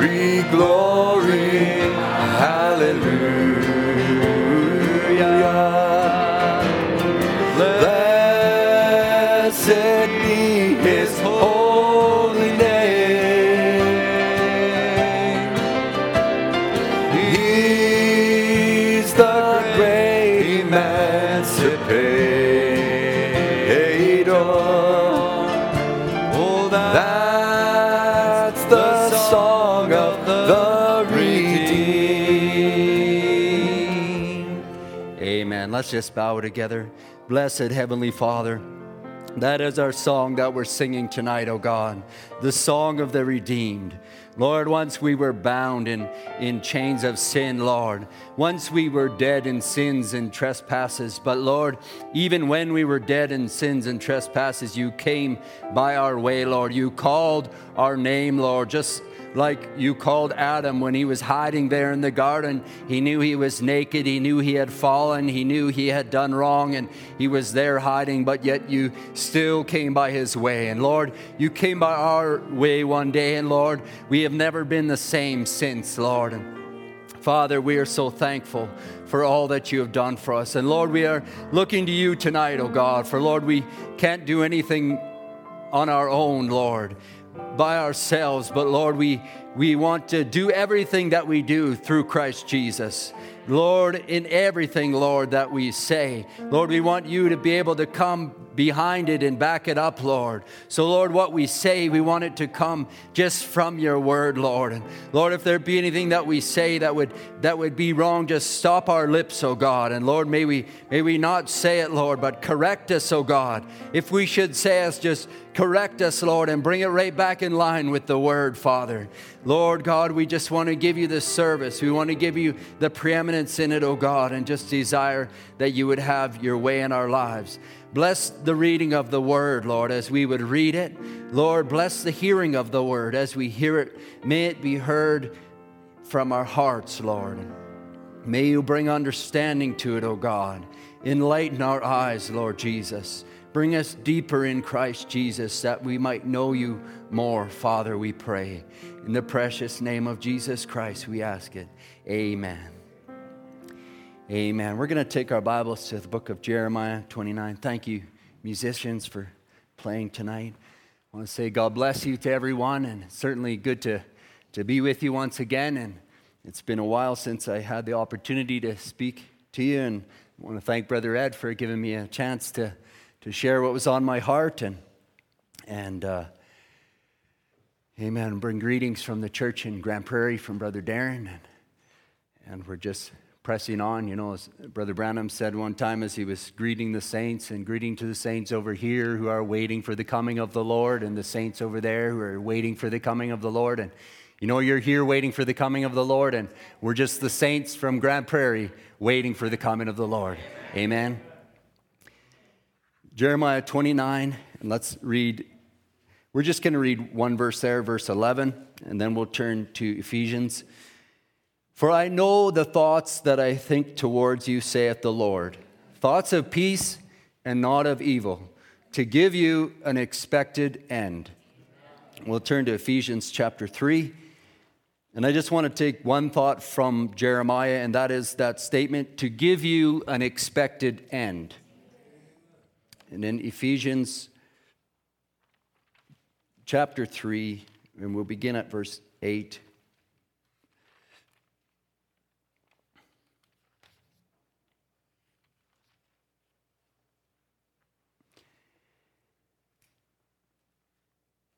glory, glory, hallelujah. Blessed be his holy Let's just bow together. Blessed Heavenly Father, that is our song that we're singing tonight, oh God, the song of the redeemed. Lord, once we were bound in, in chains of sin, Lord. Once we were dead in sins and trespasses. But Lord, even when we were dead in sins and trespasses, you came by our way, Lord. You called our name, Lord, just like you called Adam when he was hiding there in the garden. He knew he was naked. He knew he had fallen. He knew he had done wrong and he was there hiding, but yet you still came by his way. And Lord, you came by our way one day. And Lord, we have never been the same since, Lord. And Father, we are so thankful for all that you have done for us. And Lord, we are looking to you tonight, oh God, for Lord, we can't do anything on our own, Lord by ourselves, but Lord, we, we want to do everything that we do through Christ Jesus. Lord, in everything, Lord, that we say, Lord, we want you to be able to come behind it and back it up, Lord. So, Lord, what we say, we want it to come just from your word, Lord. And Lord, if there be anything that we say that would that would be wrong, just stop our lips, oh God. And Lord, may we may we not say it, Lord, but correct us, oh God. If we should say us, just correct us, Lord, and bring it right back in line with the word, Father. Lord God, we just want to give you this service. We want to give you the preeminence in it, oh God, and just desire that you would have your way in our lives. Bless the reading of the word, Lord, as we would read it. Lord, bless the hearing of the word as we hear it. May it be heard from our hearts, Lord. May you bring understanding to it, O God. Enlighten our eyes, Lord Jesus. Bring us deeper in Christ Jesus that we might know you more, Father, we pray. In the precious name of Jesus Christ, we ask it. Amen. Amen. We're going to take our Bibles to the book of Jeremiah 29. Thank you, musicians, for playing tonight. I want to say God bless you to everyone, and certainly good to, to be with you once again. And it's been a while since I had the opportunity to speak to you, and I want to thank Brother Ed for giving me a chance to, to share what was on my heart. And, and uh, amen. Bring greetings from the church in Grand Prairie from Brother Darren. And, and we're just pressing on. You know, as Brother Branham said one time as he was greeting the saints and greeting to the saints over here who are waiting for the coming of the Lord, and the saints over there who are waiting for the coming of the Lord. And you know, you're here waiting for the coming of the Lord, and we're just the saints from Grand Prairie waiting for the coming of the Lord. Amen. Jeremiah 29, and let's read. We're just going to read one verse there, verse 11, and then we'll turn to Ephesians. For I know the thoughts that I think towards you, saith the Lord thoughts of peace and not of evil, to give you an expected end. We'll turn to Ephesians chapter 3. And I just want to take one thought from Jeremiah, and that is that statement to give you an expected end. And in Ephesians chapter 3, and we'll begin at verse 8.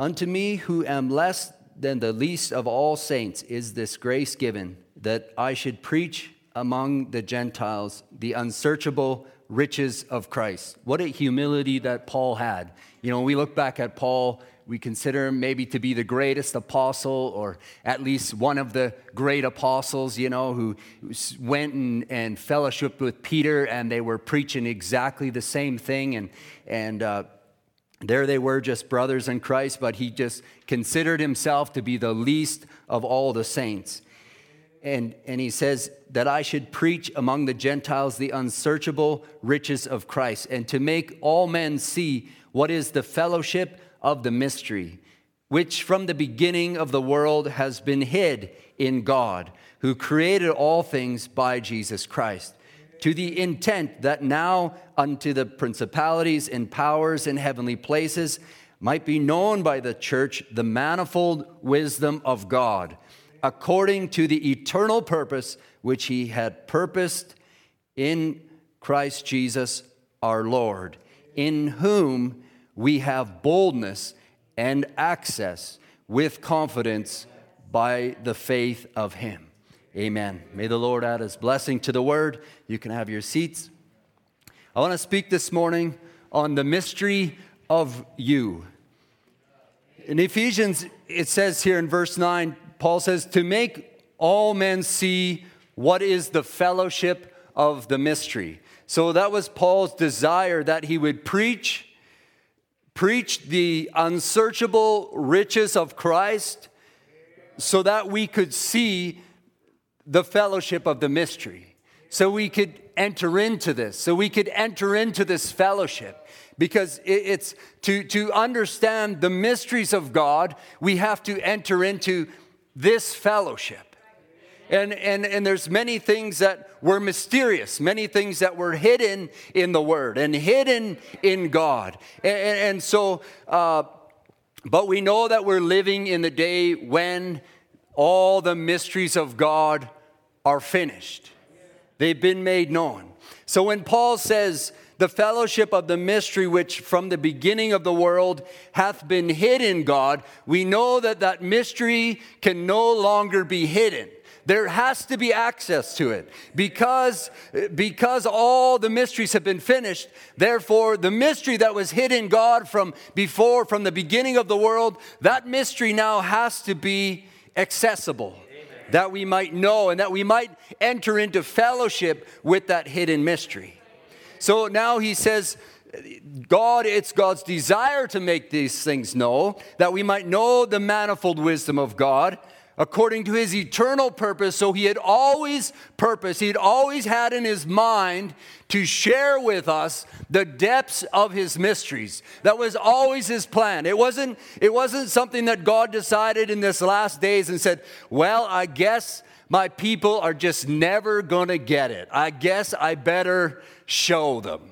Unto me, who am less than the least of all saints, is this grace given that I should preach among the Gentiles the unsearchable riches of Christ. What a humility that Paul had. You know, when we look back at Paul, we consider him maybe to be the greatest apostle or at least one of the great apostles, you know, who went and, and fellowshiped with Peter and they were preaching exactly the same thing. And, and, uh, there they were, just brothers in Christ, but he just considered himself to be the least of all the saints. And, and he says that I should preach among the Gentiles the unsearchable riches of Christ, and to make all men see what is the fellowship of the mystery, which from the beginning of the world has been hid in God, who created all things by Jesus Christ, to the intent that now unto the principalities and powers in heavenly places might be known by the church the manifold wisdom of God, according to the eternal purpose which he had purposed in Christ Jesus our Lord, in whom we have boldness and access with confidence by the faith of Him. Amen. May the Lord add His blessing to the word. You can have your seats. I want to speak this morning on the mystery of you. In Ephesians, it says here in verse 9, Paul says, To make all men see what is the fellowship of the mystery. So that was Paul's desire that he would preach preach the unsearchable riches of Christ so that we could see the fellowship of the mystery, so we could enter into this, so we could enter into this fellowship. Because it's to, to understand the mysteries of God, we have to enter into this fellowship. And, and, and there's many things that were mysterious, many things that were hidden in the Word and hidden in God. And, and so, uh, but we know that we're living in the day when all the mysteries of God are finished, they've been made known. So when Paul says, the fellowship of the mystery which from the beginning of the world hath been hid in God, we know that that mystery can no longer be hidden there has to be access to it because, because all the mysteries have been finished. Therefore, the mystery that was hid in God from before, from the beginning of the world, that mystery now has to be accessible. Amen. That we might know and that we might enter into fellowship with that hidden mystery. So now he says, God, it's God's desire to make these things know, that we might know the manifold wisdom of God according to his eternal purpose. So he had always purpose, he had always had in his mind to share with us the depths of his mysteries. That was always his plan. It wasn't, it wasn't something that God decided in this last days and said, well, I guess my people are just never going to get it. I guess I better show them.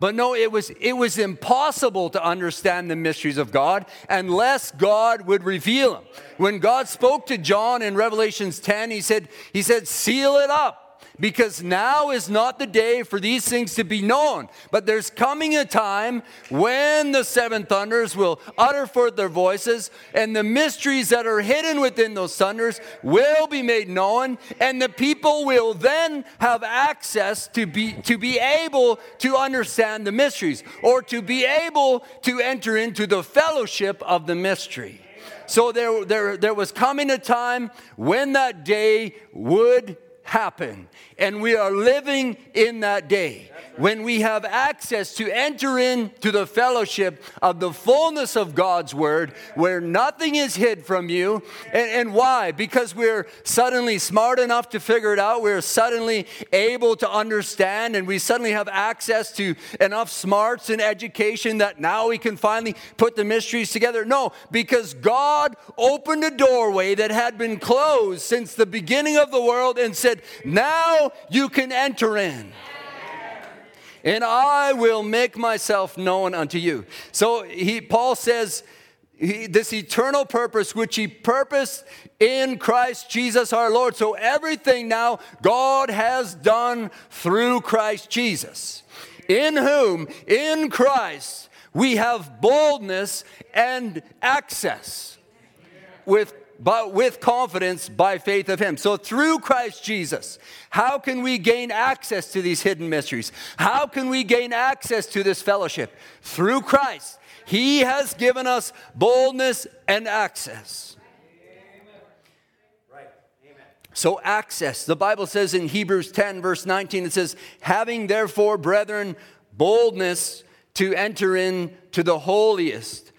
But no, it was, it was impossible to understand the mysteries of God unless God would reveal them. When God spoke to John in Revelations 10, he said, he said, seal it up because now is not the day for these things to be known. But there's coming a time when the seven thunders will utter forth their voices, and the mysteries that are hidden within those thunders will be made known, and the people will then have access to be, to be able to understand the mysteries or to be able to enter into the fellowship of the mystery. So there, there, there was coming a time when that day would happen. And we are living in that day when we have access to enter into the fellowship of the fullness of God's word, where nothing is hid from you. And, and, why? Because we're suddenly smart enough to figure it out. We're suddenly able to understand, and we suddenly have access to enough smarts and education that now we can finally put the mysteries together. No, because God opened a doorway that had been closed since the beginning of the world and said, Now you can enter in and I will make myself known unto you. So he, Paul says, he, this eternal purpose which he purposed in Christ Jesus our Lord. So everything now God has done through Christ Jesus, in whom, in Christ, we have boldness and access with but with confidence by faith of Him. So, through Christ Jesus, how can we gain access to these hidden mysteries? How can we gain access to this fellowship? Through Christ. He has given us boldness and access. So, access. The Bible says in Hebrews 10, verse 19, it says, Having therefore, brethren, boldness to enter into the holiest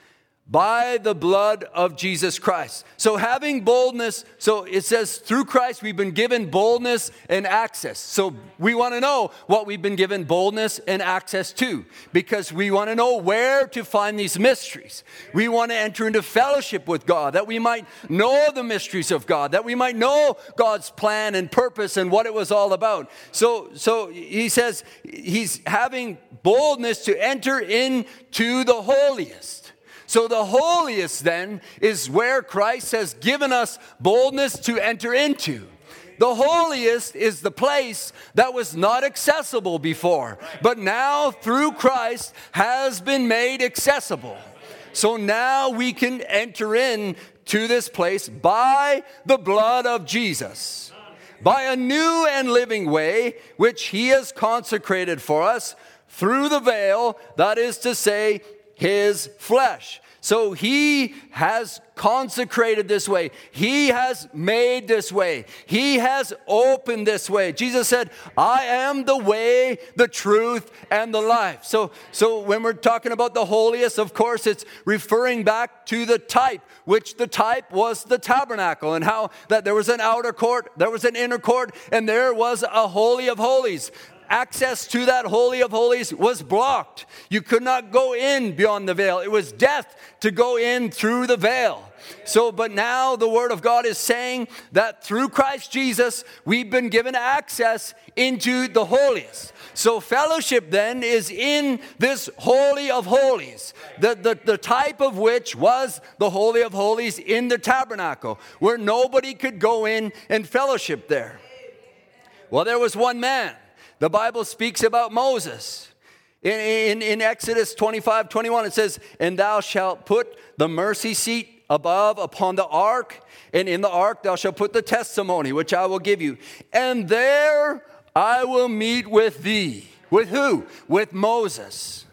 by the blood of Jesus Christ. So, having boldness, so it says through Christ we've been given boldness and access. So, we want to know what we've been given boldness and access to because we want to know where to find these mysteries. We want to enter into fellowship with God that we might know the mysteries of God, that we might know God's plan and purpose and what it was all about. So, so he says he's having boldness to enter into the holiest. So, the holiest then is where Christ has given us boldness to enter into. The holiest is the place that was not accessible before, but now through Christ has been made accessible. So now we can enter in to this place by the blood of Jesus, by a new and living way which he has consecrated for us through the veil, that is to say, his flesh. So he has consecrated this way. He has made this way. He has opened this way. Jesus said, I am the way, the truth, and the life. So, so when we're talking about the holiest, of course, it's referring back to the type, which the type was the tabernacle, and how that there was an outer court, there was an inner court, and there was a holy of holies access to that Holy of Holies was blocked. You could not go in beyond the veil. It was death to go in through the veil. So, but now the Word of God is saying that through Christ Jesus, we've been given access into the holiest. So, fellowship then is in this Holy of Holies, the, the, the type of which was the Holy of Holies in the tabernacle, where nobody could go in and fellowship there. Well, there was one man the Bible speaks about Moses. In, in, in, Exodus 25 21, it says, And thou shalt put the mercy seat above upon the ark, and in the ark thou shalt put the testimony which I will give you. And there I will meet with thee. With who? With Moses.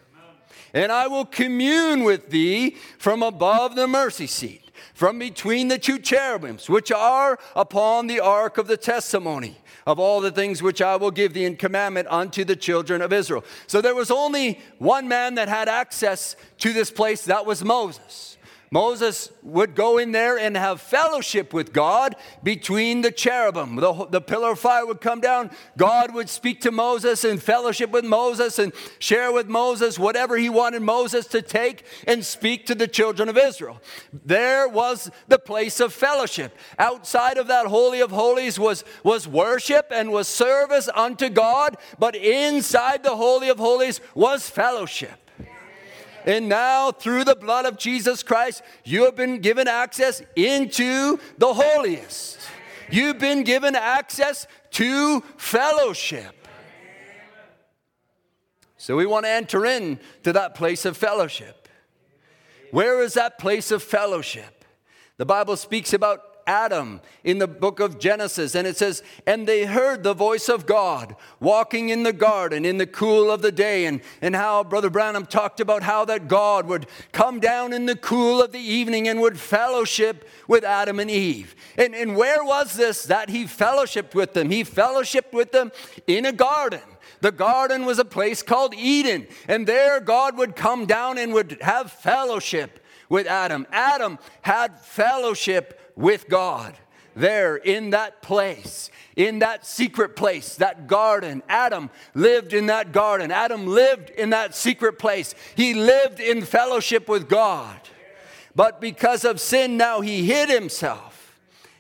And I will commune with thee from above the mercy seat from between the two cherubims, which are upon the ark of the testimony of all the things which I will give thee in commandment unto the children of Israel. So there was only one man that had access to this place, that was Moses. Moses would go in there and have fellowship with God between the cherubim. The, the pillar of fire would come down. God would speak to Moses and fellowship with Moses and share with Moses whatever he wanted Moses to take and speak to the children of Israel. There was the place of fellowship. Outside of that Holy of Holies was, was worship and was service unto God, but inside the Holy of Holies was fellowship. And now, through the blood of Jesus Christ, you have been given access into the holiest. You've been given access to fellowship. So we want to enter in to that place of fellowship. Where is that place of fellowship? The Bible speaks about Adam in the book of Genesis. And it says, And they heard the voice of God walking in the garden in the cool of the day. And, and how Brother Branham talked about how that God would come down in the cool of the evening and would fellowship with Adam and Eve. And, and where was this that he fellowshipped with them? He fellowshipped with them in a garden. The garden was a place called Eden, and there God would come down and would have fellowship with Adam. Adam had fellowship with God there in that place, in that secret place, that garden. Adam lived in that garden. Adam lived in that secret place. He lived in fellowship with God. But because of sin, now he hid himself.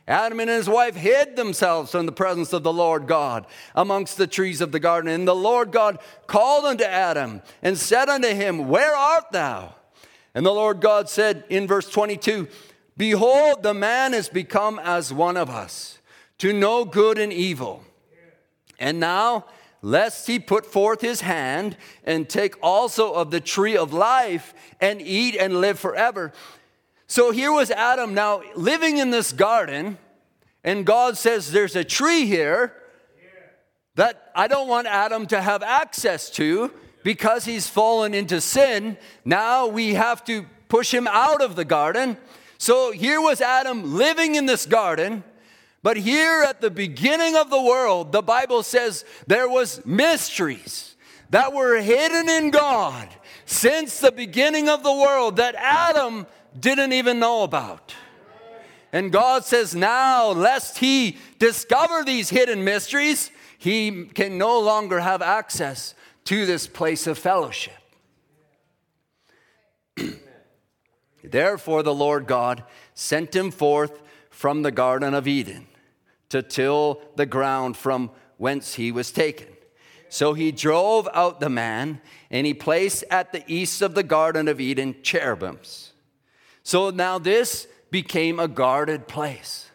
Adam and his wife hid themselves from the presence of the Lord God amongst the trees of the garden. And the Lord God called unto Adam and said unto him, Where art thou? And the Lord God said in verse 22, Behold, the man has become as one of us, to know good and evil. And now, lest he put forth his hand and take also of the tree of life and eat and live forever. So here was Adam now living in this garden, and God says, There's a tree here that I don't want Adam to have access to because he's fallen into sin. Now we have to push him out of the garden. So here was Adam living in this garden, but here at the beginning of the world, the Bible says there was mysteries that were hidden in God since the beginning of the world that Adam didn't even know about. And God says, now, lest he discover these hidden mysteries, he can no longer have access to this place of fellowship. Therefore, the Lord God sent him forth from the Garden of Eden to till the ground from whence he was taken. So he drove out the man, and he placed at the east of the Garden of Eden cherubims. So now this became a guarded place.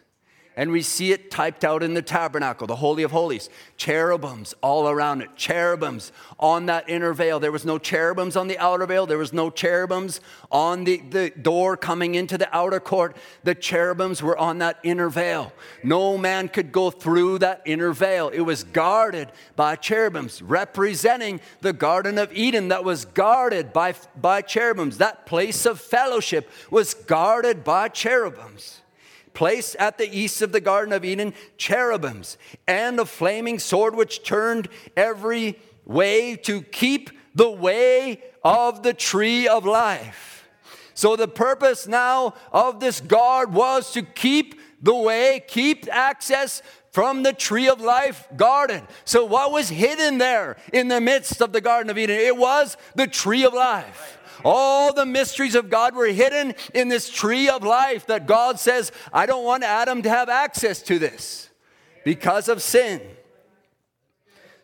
And we see it typed out in the tabernacle, the Holy of Holies. Cherubims all around it. Cherubims on that inner veil. There was no cherubims on the outer veil. There was no cherubims on the, the door coming into the outer court. The cherubims were on that inner veil. No man could go through that inner veil. It was guarded by cherubims, representing the Garden of Eden that was guarded by, by cherubims. That place of fellowship was guarded by cherubims placed at the east of the Garden of Eden cherubims and a flaming sword which turned every way to keep the way of the tree of life. So, the purpose now of this guard was to keep the way, keep access from the tree of life garden. So, what was hidden there in the midst of the Garden of Eden? It was the tree of life. All the mysteries of God were hidden in this tree of life that God says, I don't want Adam to have access to this because of sin.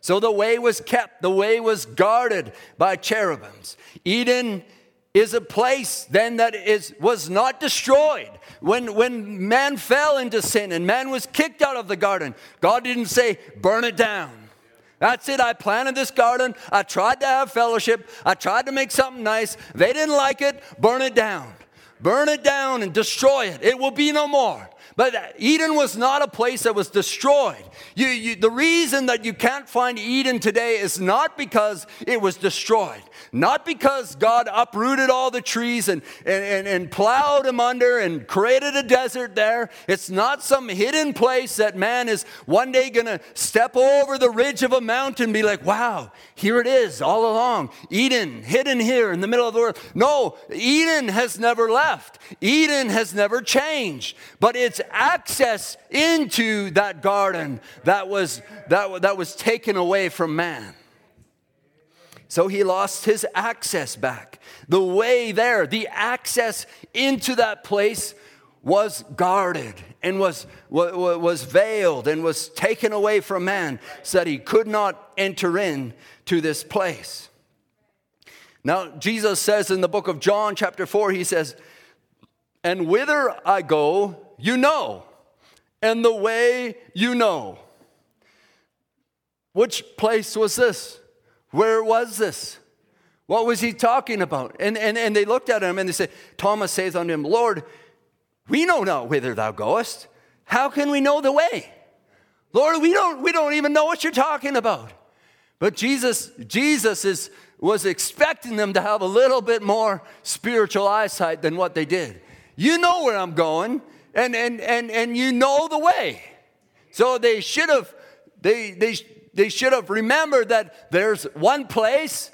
So the way was kept, the way was guarded by cherubims. Eden is a place then that is, was not destroyed. When, when man fell into sin and man was kicked out of the garden, God didn't say, burn it down. That's it. I planted this garden. I tried to have fellowship. I tried to make something nice. They didn't like it. Burn it down. Burn it down and destroy it. It will be no more. But Eden was not a place that was destroyed. You, you, the reason that you can't find Eden today is not because it was destroyed. Not because God uprooted all the trees and, and, and, and plowed them under and created a desert there. It's not some hidden place that man is one day going to step over the ridge of a mountain and be like, wow, here it is all along. Eden, hidden here in the middle of the world. No, Eden has never left. Eden has never changed. But it's access into that garden that was, that, that was taken away from man. So he lost his access back. The way there, the access into that place was guarded and was, was veiled and was taken away from man so that he could not enter in to this place. Now, Jesus says in the book of John, chapter 4, he says, And whither I go, you know, and the way you know. Which place was this? Where was this? What was he talking about? And, and, and they looked at him and they said, Thomas saith unto him, Lord, we know not whither thou goest. How can we know the way? Lord, we don't, we don't even know what you're talking about. But Jesus, Jesus is, was expecting them to have a little bit more spiritual eyesight than what they did. You know where I'm going, and, and, and, and you know the way. So they should have, they, they, they should have remembered that there's one place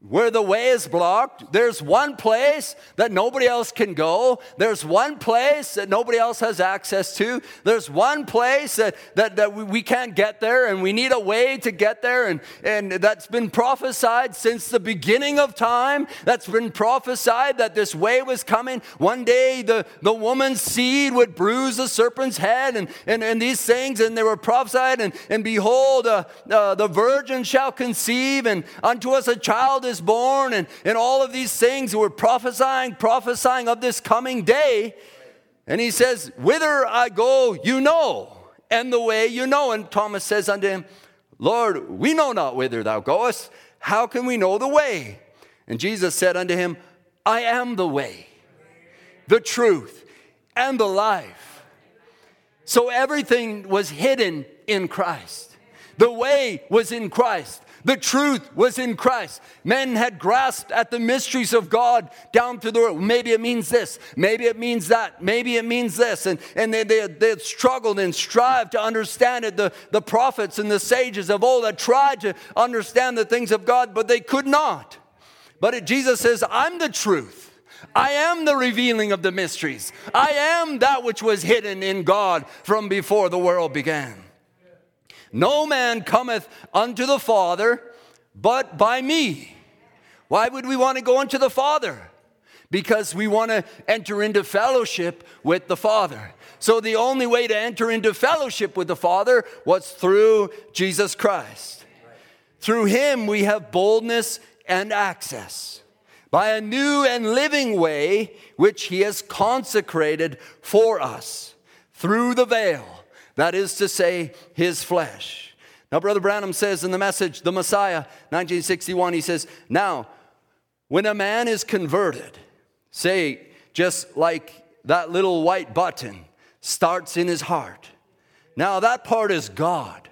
where the way is blocked. There's one place that nobody else can go. There's one place that nobody else has access to. There's one place that, that, that we can't get there, and we need a way to get there. And, and that's been prophesied since the beginning of time. That's been prophesied that this way was coming. One day the, the woman's seed would bruise the serpent's head, and, and, and these things, and they were prophesied. And, and behold, uh, uh, the virgin shall conceive, and unto us a child is born, and, and all of these things were prophesying, prophesying of this coming day. And he says, Whither I go, you know, and the way you know. And Thomas says unto him, Lord, we know not whither thou goest. How can we know the way? And Jesus said unto him, I am the way, the truth, and the life. So everything was hidden in Christ. The way was in Christ. The truth was in Christ. Men had grasped at the mysteries of God down to the world. Maybe it means this. Maybe it means that. Maybe it means this. And, and they, they, they had struggled and strived to understand it. The, the prophets and the sages of old had tried to understand the things of God, but they could not. But it, Jesus says, I'm the truth. I am the revealing of the mysteries. I am that which was hidden in God from before the world began. No man cometh unto the Father but by me. Why would we want to go unto the Father? Because we want to enter into fellowship with the Father. So the only way to enter into fellowship with the Father was through Jesus Christ. Through him we have boldness and access by a new and living way which he has consecrated for us through the veil, that is to say, his flesh. Now, Brother Branham says in the message, The Messiah, 1961, he says, Now, when a man is converted, say, just like that little white button starts in his heart. Now, that part is God.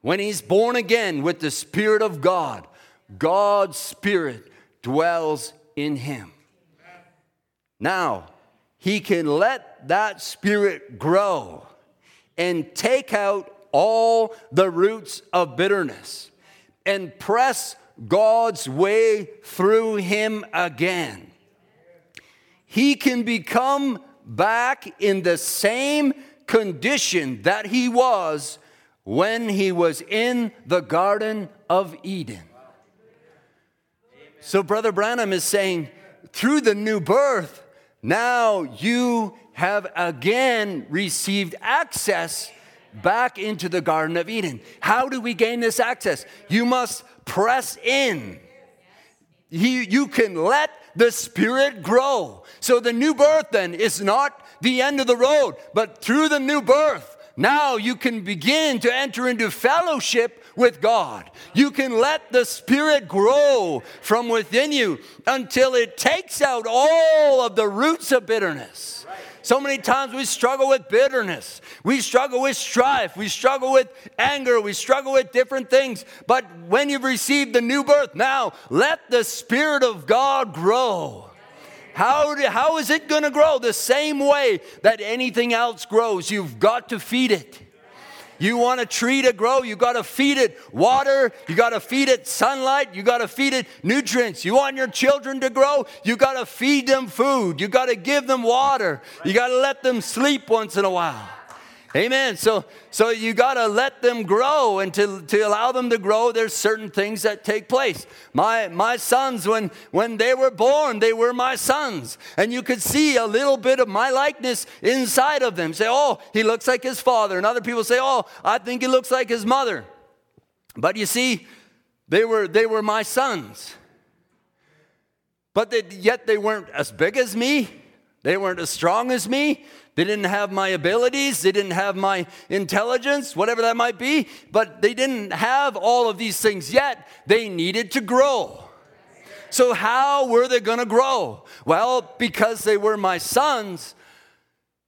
When he's born again with the Spirit of God, God's Spirit dwells in him. Now, he can let that Spirit grow and take out all the roots of bitterness and press God's way through him again. He can become back in the same condition that he was when he was in the Garden of Eden. So, Brother Branham is saying, through the new birth, now you have again received access back into the Garden of Eden. How do we gain this access? You must press in. You, you can let the Spirit grow. So the new birth then is not the end of the road, but through the new birth, now you can begin to enter into fellowship with God. You can let the Spirit grow from within you until it takes out all of the roots of bitterness. So many times we struggle with bitterness. We struggle with strife. We struggle with anger. We struggle with different things. But when you've received the new birth, now let the Spirit of God grow. How, how is it going to grow? The same way that anything else grows. You've got to feed it. You want a tree to grow, you got to feed it water, you got to feed it sunlight, you got to feed it nutrients. You want your children to grow, you got to feed them food, you got to give them water, you got to let them sleep once in a while. Amen. So, so you got to let them grow, and to, to allow them to grow, there's certain things that take place. My, my sons, when, when they were born, they were my sons. And you could see a little bit of my likeness inside of them. Say, oh, he looks like his father. And other people say, oh, I think he looks like his mother. But you see, they were, they were my sons. But they, yet they weren't as big as me. They weren't as strong as me. They didn't have my abilities, they didn't have my intelligence, whatever that might be, but they didn't have all of these things yet. They needed to grow. So, how were they going to grow? Well, because they were my sons,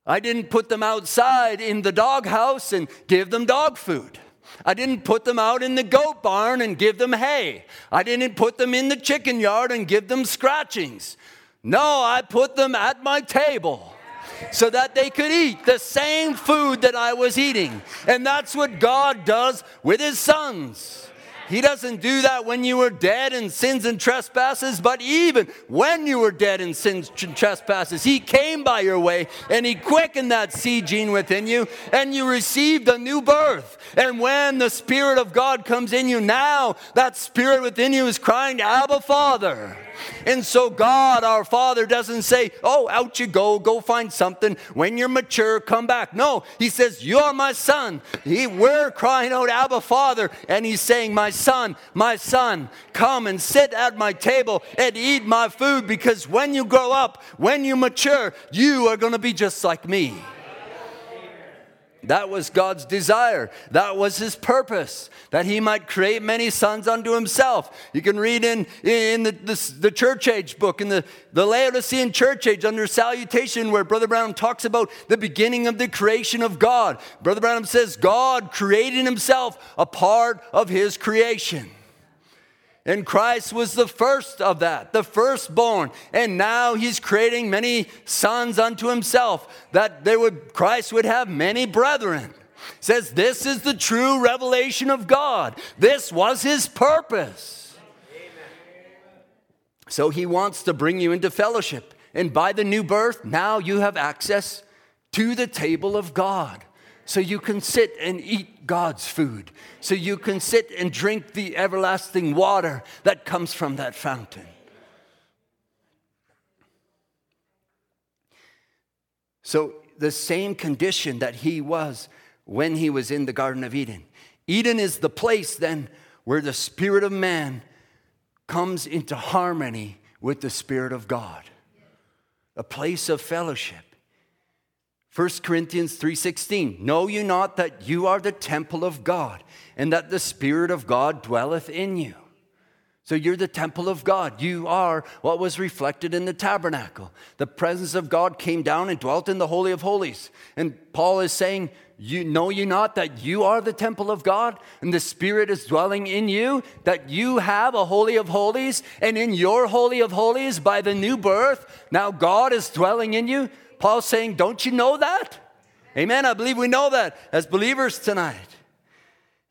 I didn't put them outside in the doghouse and give them dog food. I didn't put them out in the goat barn and give them hay. I didn't put them in the chicken yard and give them scratchings. No, I put them at my table so that they could eat the same food that I was eating. And that's what God does with his sons. He doesn't do that when you were dead in sins and trespasses, but even when you were dead in sins and trespasses, He came by your way and He quickened that seed gene within you, and you received a new birth. And when the Spirit of God comes in you, now that Spirit within you is crying, Abba, Father. And so God, our Father, doesn't say, Oh, out you go, go find something. When you're mature, come back. No, He says, You're my son. He, we're crying out, Abba, Father. And He's saying, My son, my son, come and sit at my table and eat my food because when you grow up, when you mature, you are going to be just like me. That was God's desire. That was his purpose, that he might create many sons unto himself. You can read in, in the, the, the, church age book, in the, the Laodicean church age under salutation, where Brother Branham talks about the beginning of the creation of God. Brother Branham says, God created himself a part of his creation. And Christ was the first of that, the firstborn. And now he's creating many sons unto himself, that they would Christ would have many brethren. Says this is the true revelation of God. This was his purpose. So he wants to bring you into fellowship. And by the new birth, now you have access to the table of God. So you can sit and eat God's food. So you can sit and drink the everlasting water that comes from that fountain. So, the same condition that he was when he was in the Garden of Eden. Eden is the place then where the Spirit of man comes into harmony with the Spirit of God, a place of fellowship. 1 Corinthians 3:16 Know you not that you are the temple of God and that the spirit of God dwelleth in you so you're the temple of God. You are what was reflected in the tabernacle. The presence of God came down and dwelt in the Holy of Holies. And Paul is saying, you know you not that you are the temple of God and the Spirit is dwelling in you, that you have a Holy of Holies, and in your Holy of Holies, by the new birth, now God is dwelling in you. Paul's saying, Don't you know that? Amen. I believe we know that as believers tonight.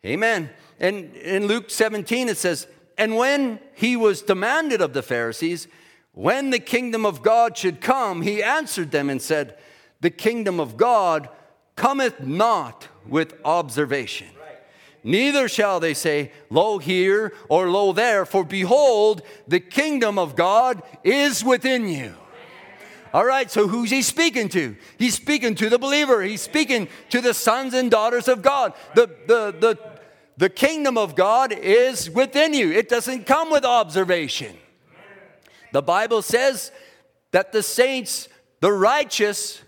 Amen. And in Luke 17, it says, and when he was demanded of the Pharisees, when the kingdom of God should come, he answered them and said, The kingdom of God cometh not with observation. Neither shall they say, Lo here or lo there, for behold, the kingdom of God is within you. All right, so who's he speaking to? He's speaking to the believer. He's speaking to the sons and daughters of God. The, the, the, the kingdom of God is within you, it doesn't come with observation. The Bible says that the saints, the righteous,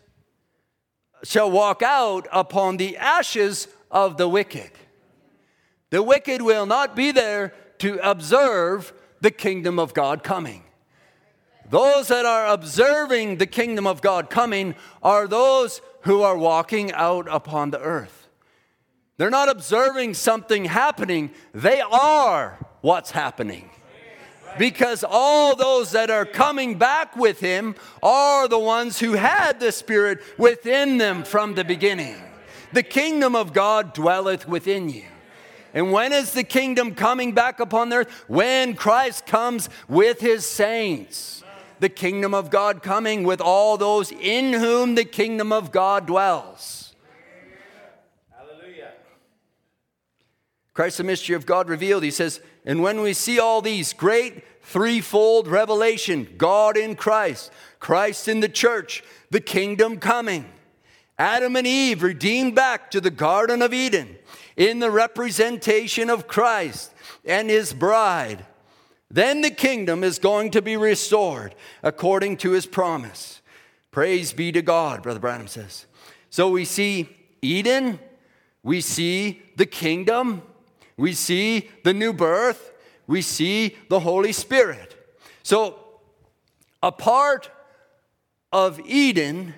shall walk out upon the ashes of the wicked. The wicked will not be there to observe the kingdom of God coming. Those that are observing the kingdom of God coming are those who are walking out upon the earth. They're not observing something happening, they are what's happening. Because all those that are coming back with him are the ones who had the Spirit within them from the beginning. The kingdom of God dwelleth within you. And when is the kingdom coming back upon the earth? When Christ comes with his saints. The kingdom of God coming with all those in whom the kingdom of God dwells. Hallelujah. Christ, the mystery of God revealed. He says, and when we see all these great threefold revelation God in Christ, Christ in the church, the kingdom coming, Adam and Eve redeemed back to the Garden of Eden in the representation of Christ and his bride, then the kingdom is going to be restored according to his promise. Praise be to God, Brother Branham says. So we see Eden, we see the kingdom, we see the new birth, we see the Holy Spirit. So, a part of Eden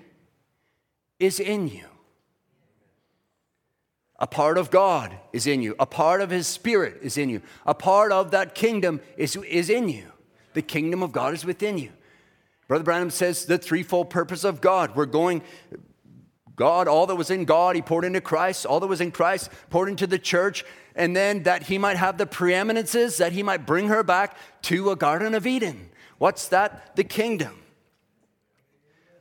is in you. A part of God is in you. A part of His Spirit is in you. A part of that kingdom is, is in you. The kingdom of God is within you. Brother Branham says the threefold purpose of God. We're going, God, all that was in God, He poured into Christ. All that was in Christ poured into the church and then that he might have the preeminences, that he might bring her back to a Garden of Eden. What's that? The kingdom.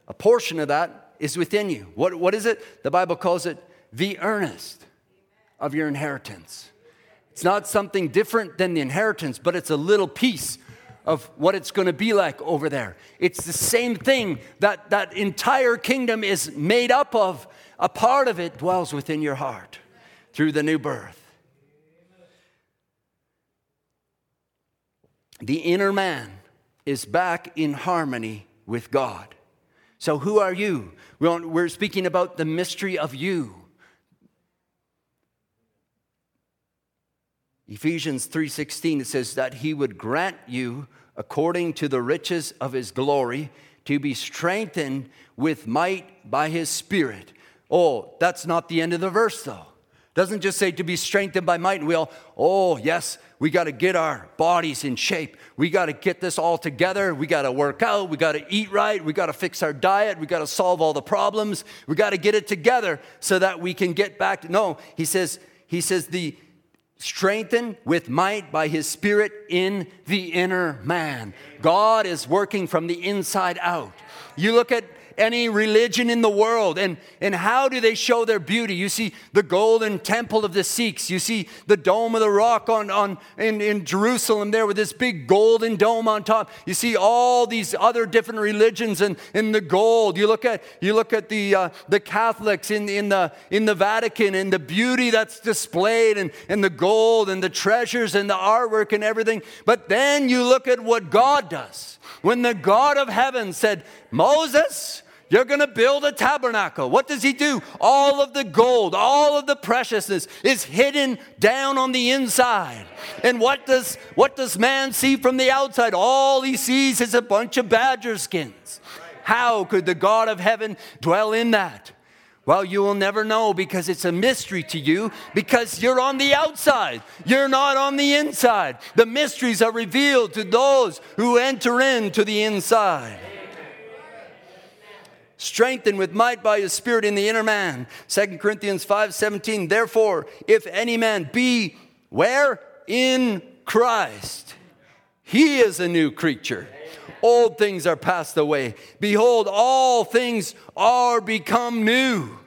A portion of that is within you. What, what is it? The Bible calls it the earnest of your inheritance. It's not something different than the inheritance, but it's a little piece of what it's going to be like over there. It's the same thing that that entire kingdom is made up of. A part of it dwells within your heart through the new birth. the inner man is back in harmony with God. So, who are you? We're speaking about the mystery of you. Ephesians 3:16 it says that he would grant you according to the riches of his glory to be strengthened with might by his spirit. Oh, that's not the end of the verse though. Doesn't just say to be strengthened by might and we all, oh, yes, we got to get our bodies in shape. We got to get this all together. We got to work out. We got to eat right. We got to fix our diet. We got to solve all the problems. We got to get it together so that we can get back no, he says, he says the, strengthened with might by his spirit in the inner man. God is working from the inside out. You look at any religion in the world. And, and how do they show their beauty? You see the golden temple of the Sikhs. You see the dome of the rock on, on, in, in Jerusalem there with this big golden dome on top. You see all these other different religions and in the gold. You look at, you look at the, uh, the Catholics in, in, the, in the Vatican and the beauty that's displayed and, and the gold and the treasures and the artwork and everything. But then you look at what God does. When the God of heaven said, Moses, you're going to build a tabernacle. What does he do? All of the gold, all of the preciousness is hidden down on the inside. And what does what does man see from the outside? All he sees is a bunch of badger skins. How could the God of heaven dwell in that? Well, you will never know because it's a mystery to you because you're on the outside. You're not on the inside. The mysteries are revealed to those who enter into the inside strengthened with might by his spirit in the inner man. 2 corinthians 5 17 therefore if any man be where? In christ. He is a new creature. Old things are passed away. Behold all things are become new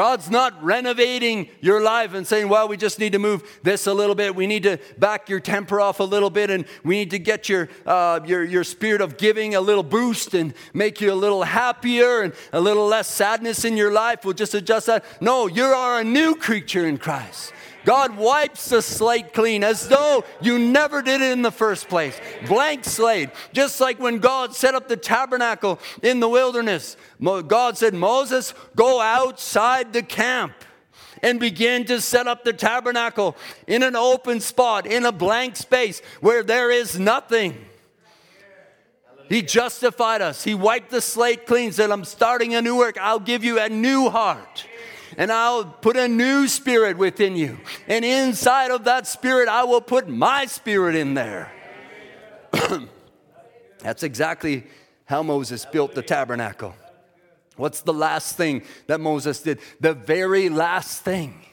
God's not renovating your life and saying, well, we just need to move this a little bit. We need to back your temper off a little bit, and we need to get your, uh, your, your spirit of giving a little boost and make you a little happier and a little less sadness in your life. We'll just adjust that. No, you are a new creature in Christ. God wipes the slate clean as though you never did it in the first place. Blank slate. Just like when God set up the tabernacle in the wilderness. God said, Moses, go outside the camp and begin to set up the tabernacle in an open spot, in a blank space where there is nothing. He justified us. He wiped the slate clean, said, I'm starting a new work. I'll give you a new heart and I'll put a new spirit within you. And inside of that spirit, I will put my spirit in there. That's exactly how Moses built the tabernacle. What's the last thing that Moses did? The very last thing.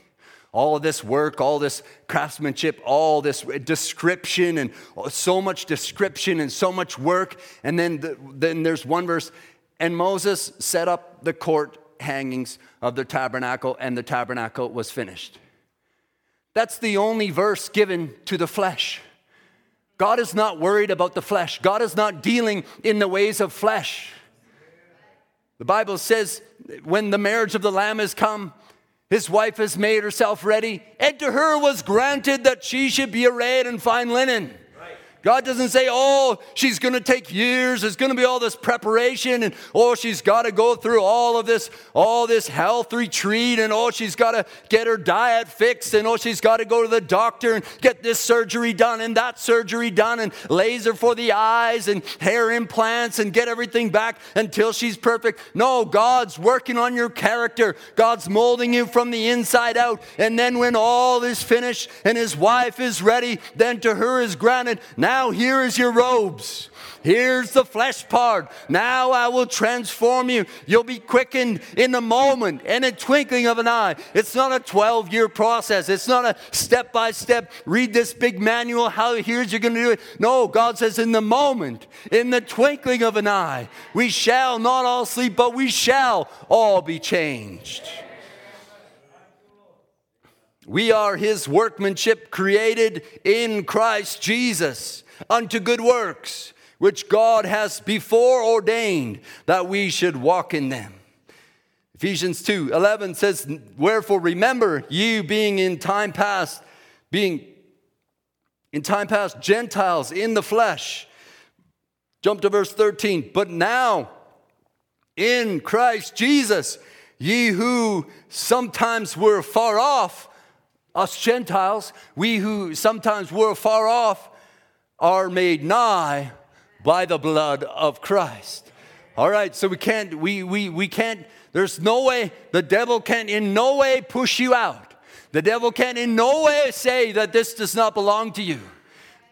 All of this work, all this craftsmanship, all this description, and so much description and so much work. And then, the, then there's one verse, and Moses set up the court hangings of the tabernacle, and the tabernacle was finished. That's the only verse given to the flesh. God is not worried about the flesh. God is not dealing in the ways of flesh. The Bible says when the marriage of the Lamb has come, his wife has made herself ready, and to her was granted that she should be arrayed in fine linen. God doesn't say, oh, she's going to take years. There's going to be all this preparation, and oh, she's got to go through all of this, all this health retreat, and oh, she's got to get her diet fixed, and oh, she's got to go to the doctor and get this surgery done and that surgery done, and laser for the eyes and hair implants and get everything back until she's perfect. No, God's working on your character. God's molding you from the inside out. And then when all is finished and his wife is ready, then to her is granted. Now now here is your robes. Here's the flesh part. Now I will transform you. You'll be quickened in a moment, in a twinkling of an eye. It's not a 12 year process. It's not a step by step, read this big manual, how here's you're going to do it. No, God says, in the moment, in the twinkling of an eye, we shall not all sleep, but we shall all be changed. We are his workmanship created in Christ Jesus unto good works, which God has before ordained that we should walk in them. Ephesians 2 11 says, Wherefore remember you being in time past, being in time past Gentiles in the flesh. Jump to verse 13. But now in Christ Jesus, ye who sometimes were far off, us Gentiles, we who sometimes were far off, are made nigh by the blood of Christ. All right, so we can't, we, we, we can't, there's no way, the devil can in no way push you out. The devil can in no way say that this does not belong to you.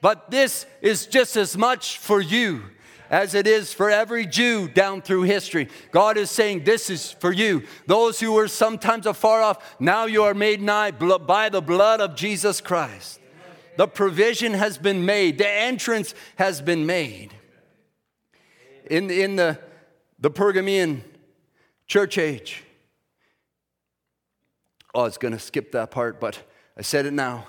But this is just as much for you as it is for every Jew down through history. God is saying, This is for you. Those who were sometimes afar off, now you are made nigh by the blood of Jesus Christ. The provision has been made, the entrance has been made. In, in the, the Pergamean church age, oh, I was going to skip that part, but I said it now.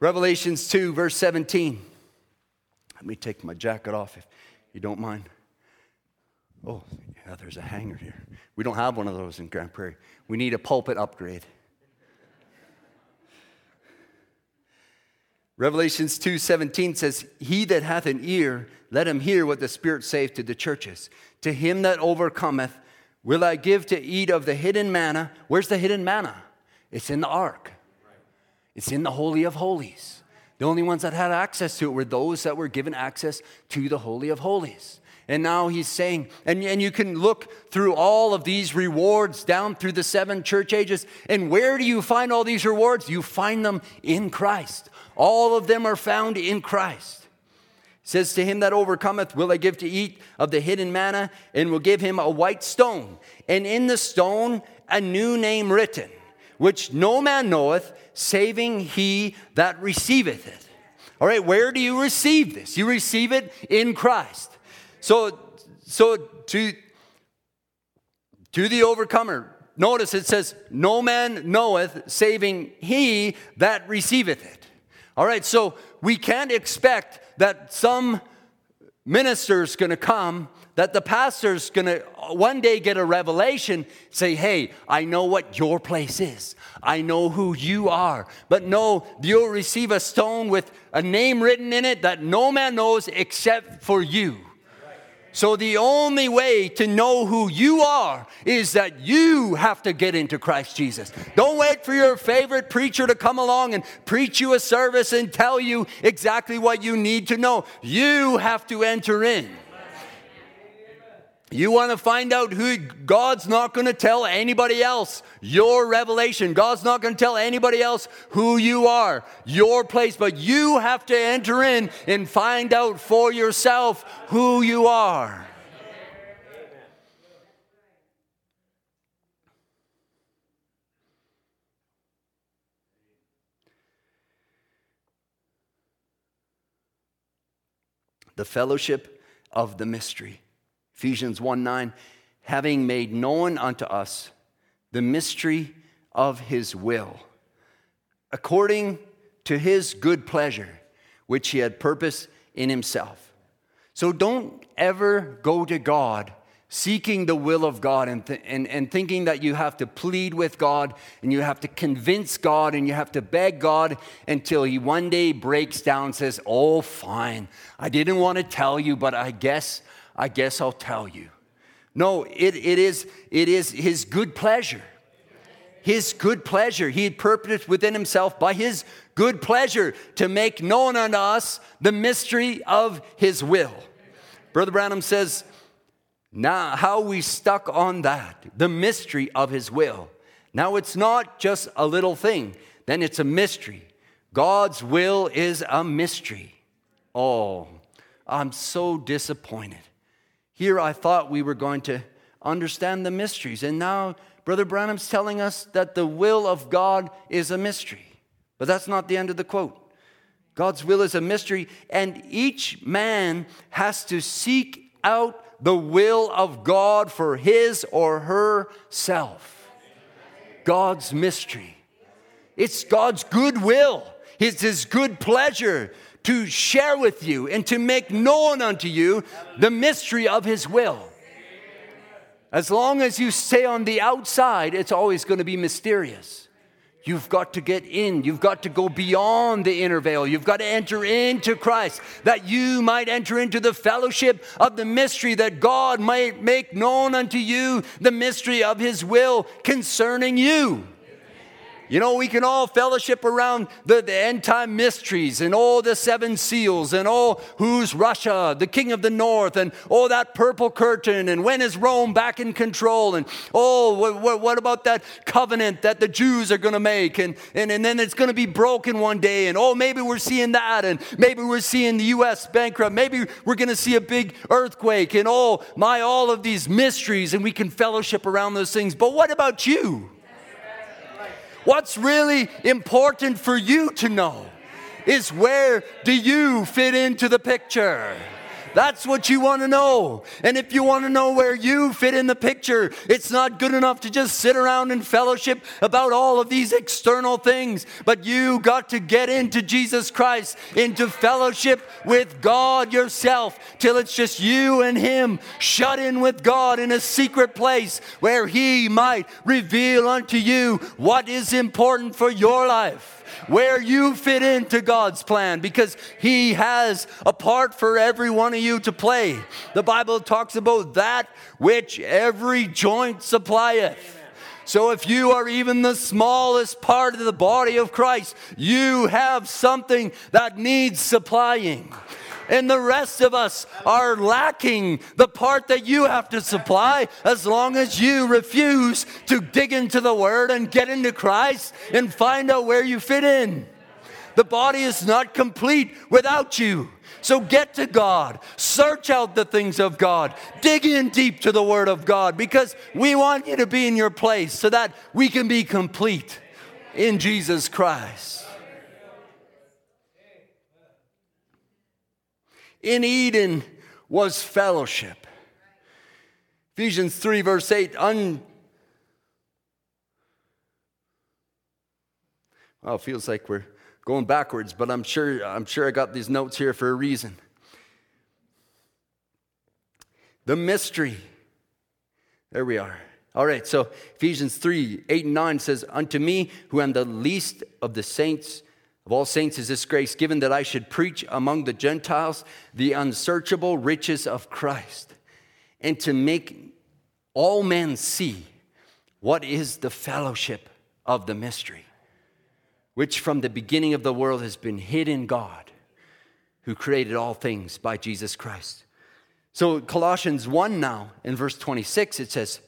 Revelations 2, verse 17. Let me take my jacket off if you don't mind. Oh, yeah, there's a hanger here. We don't have one of those in Grand Prairie. We need a pulpit upgrade. Revelations 2:17 says, "He that hath an ear, let him hear what the Spirit saith to the churches. To him that overcometh, will I give to eat of the hidden manna." Where's the hidden manna? It's in the ark. It's in the holy of holies. The only ones that had access to it were those that were given access to the holy of holies. And now he's saying, and, and you can look through all of these rewards down through the seven church ages. And where do you find all these rewards? You find them in Christ. All of them are found in Christ. It says to him that overcometh will I give to eat of the hidden manna and will give him a white stone. And in the stone a new name written which no man knoweth saving he that receiveth it. All right where do you receive this? You receive it in Christ. So so to to the overcomer notice it says no man knoweth saving he that receiveth it all right, so we can't expect that some minister's gonna come, that the pastor's gonna uh, one day get a revelation, say, Hey, I know what your place is. I know who you are. But no, you'll receive a stone with a name written in it that no man knows except for you. So, the only way to know who you are is that you have to get into Christ Jesus. Don't wait for your favorite preacher to come along and preach you a service and tell you exactly what you need to know. You have to enter in. You want to find out who God's not going to tell anybody else your revelation. God's not going to tell anybody else who you are, your place, but you have to enter in and find out for yourself who you are. The fellowship of the mystery. Ephesians 1 9, having made known unto us the mystery of his will, according to his good pleasure, which he had purposed in himself. So don't ever go to God seeking the will of God and, th- and, and thinking that you have to plead with God and you have to convince God and you have to beg God until He one day breaks down and says, Oh, fine, I didn't want to tell you, but I guess I guess I'll tell you. No, it, it, is, it is his good pleasure. His good pleasure. He had purposed within himself by his good pleasure to make known unto us the mystery of his will. Brother Branham says, now how we stuck on that, the mystery of his will. Now it's not just a little thing, then it's a mystery. God's will is a mystery. Oh, I'm so disappointed. Here I thought we were going to understand the mysteries. And now Brother Branham's telling us that the will of God is a mystery. But that's not the end of the quote. God's will is a mystery, and each man has to seek out the will of God for his or her self. God's mystery. It's God's good will, it's His good pleasure to share with you and to make known unto you the mystery of His will. As long as you stay on the outside, it's always going to be mysterious. You've got to get in. You've got to go beyond the inner veil. You've got to enter into Christ that you might enter into the fellowship of the mystery that God might make known unto you the mystery of His will concerning you. You know, we can all fellowship around the, the end time mysteries and all the seven seals and all who's Russia, the king of the north, and all that purple curtain, and when is Rome back in control, and oh, what, what about that covenant that the Jews are going to make, and, and, and then it's going to be broken one day, and oh, maybe we're seeing that, and maybe we're seeing the U.S. bankrupt, maybe we're going to see a big earthquake, and oh, my, all of these mysteries, and we can fellowship around those things. But what about you? What's really important for you to know is where do you fit into the picture? That's what you want to know. And if you want to know where you fit in the picture, it's not good enough to just sit around and fellowship about all of these external things, but you got to get into Jesus Christ, into fellowship with God yourself, till it's just you and Him, shut in with God in a secret place where He might reveal unto you what is important for your life where you fit into God's plan because He has a part for every one of you to play. The Bible talks about that which every joint supplieth. So if you are even the smallest part of the body of Christ, you have something that needs supplying and the rest of us are lacking the part that you have to supply as long as you refuse to dig into the Word and get into Christ and find out where you fit in. The body is not complete without you. So get to God, search out the things of God, dig in deep to the Word of God because we want you to be in your place so that we can be complete in Jesus Christ. In Eden was fellowship. Ephesians 3, verse 8, un, well, it feels like we're going backwards, but I'm sure, I'm sure I got these notes here for a reason. The mystery. There we are. All right, so Ephesians 3 8 and 9 says, Unto me, who am the least of the saints, of all saints is this grace given that I should preach among the Gentiles the unsearchable riches of Christ, and to make all men see what is the fellowship of the mystery, which from the beginning of the world has been hid in God, who created all things by Jesus Christ. So, Colossians 1 now, in verse 26, it says,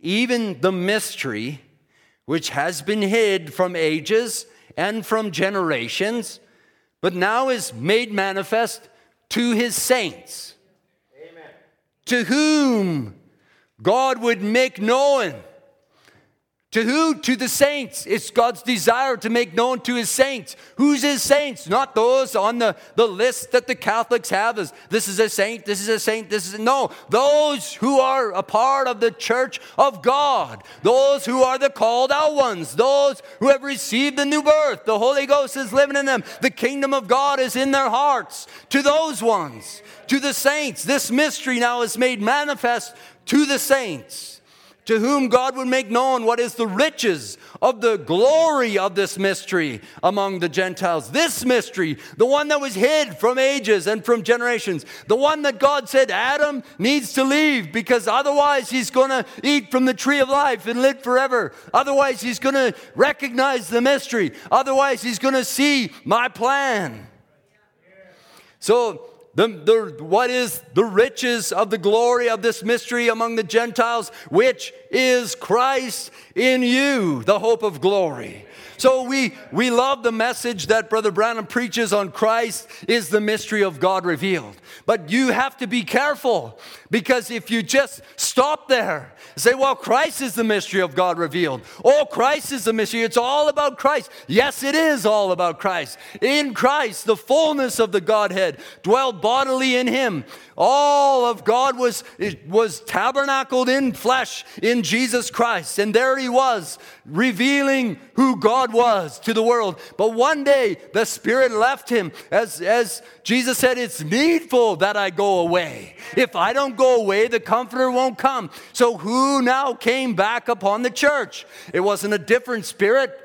Even the mystery which has been hid from ages and from generations, but now is made manifest to his saints, Amen. to whom God would make known to who? To the saints. It's God's desire to make known to his saints. Who's his saints? Not those on the, the list that the Catholics have as this is a saint, this is a saint, this is a, no. Those who are a part of the church of God. Those who are the called out ones. Those who have received the new birth. The Holy Ghost is living in them. The kingdom of God is in their hearts. To those ones, to the saints, this mystery now is made manifest to the saints to whom God would make known what is the riches of the glory of this mystery among the Gentiles. This mystery, the one that was hid from ages and from generations, the one that God said Adam needs to leave because otherwise he's going to eat from the tree of life and live forever. Otherwise, he's going to recognize the mystery. Otherwise, he's going to see my plan. So, the, the, what is the riches of the glory of this mystery among the Gentiles, which is Christ in you, the hope of glory. So we, we love the message that Brother Branham preaches on Christ is the mystery of God revealed. But you have to be careful because if you just stop there, say, well, Christ is the mystery of God revealed. Oh, Christ is the mystery. It's all about Christ. Yes, it is all about Christ. In Christ, the fullness of the Godhead dwelled bodily in him. All of God was, was tabernacled in flesh in Jesus Christ. And there he was, revealing who God was to the world. But one day the Spirit left him. As, as Jesus said, It's needful that I go away. If I don't go away, the Comforter won't come. So who now came back upon the church? It wasn't a different spirit.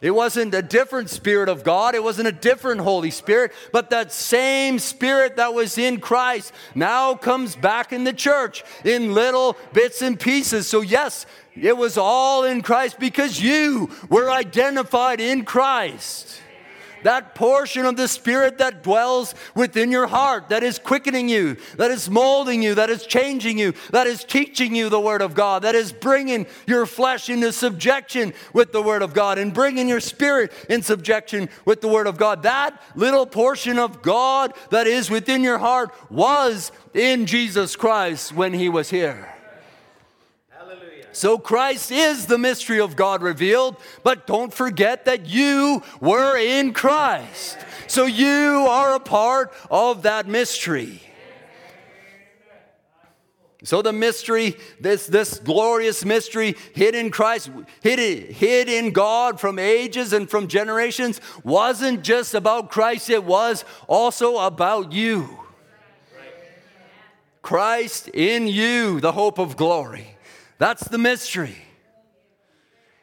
It wasn't a different Spirit of God. It wasn't a different Holy Spirit, but that same Spirit that was in Christ now comes back in the church in little bits and pieces. So, yes, it was all in Christ because you were identified in Christ that portion of the Spirit that dwells within your heart, that is quickening you, that is molding you, that is changing you, that is teaching you the Word of God, that is bringing your flesh into subjection with the Word of God and bringing your spirit in subjection with the Word of God. That little portion of God that is within your heart was in Jesus Christ when He was here. So Christ is the mystery of God revealed, but don't forget that you were in Christ. So you are a part of that mystery. So the mystery, this, this glorious mystery hid in Christ, hid, hid in God from ages and from generations, wasn't just about Christ, it was also about you. Christ in you, the hope of glory. That's the mystery.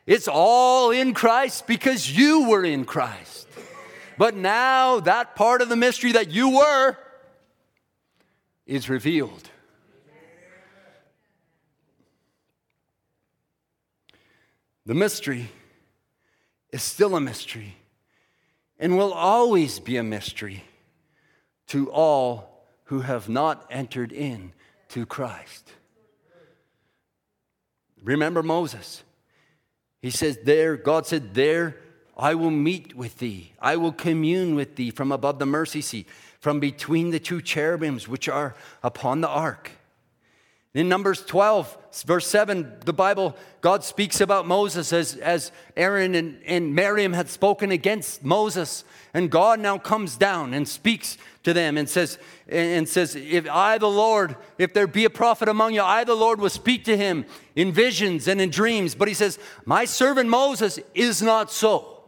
It's all in Christ because you were in Christ. But now that part of the mystery that you were is revealed. The mystery is still a mystery and will always be a mystery to all who have not entered in to Christ. Remember Moses. He says, There, God said, There I will meet with thee. I will commune with thee from above the mercy seat, from between the two cherubims which are upon the ark. In Numbers 12, verse 7, the Bible, God speaks about Moses as, as Aaron and, and Miriam had spoken against Moses. And God now comes down and speaks to them and says, and says, If I, the Lord, if there be a prophet among you, I, the Lord, will speak to him in visions and in dreams. But he says, My servant Moses is not so,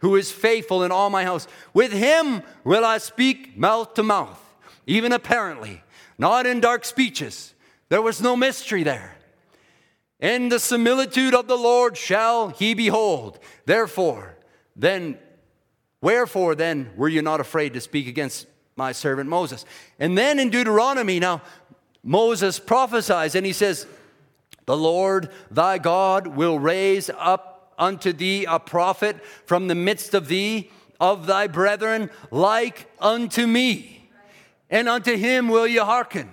who is faithful in all my house. With him will I speak mouth to mouth, even apparently, not in dark speeches. There was no mystery there. In the similitude of the Lord shall he behold. Therefore, then, wherefore then were you not afraid to speak against my servant Moses. And then in Deuteronomy, now Moses prophesies and he says, The Lord thy God will raise up unto thee a prophet from the midst of thee, of thy brethren, like unto me. And unto him will you hearken.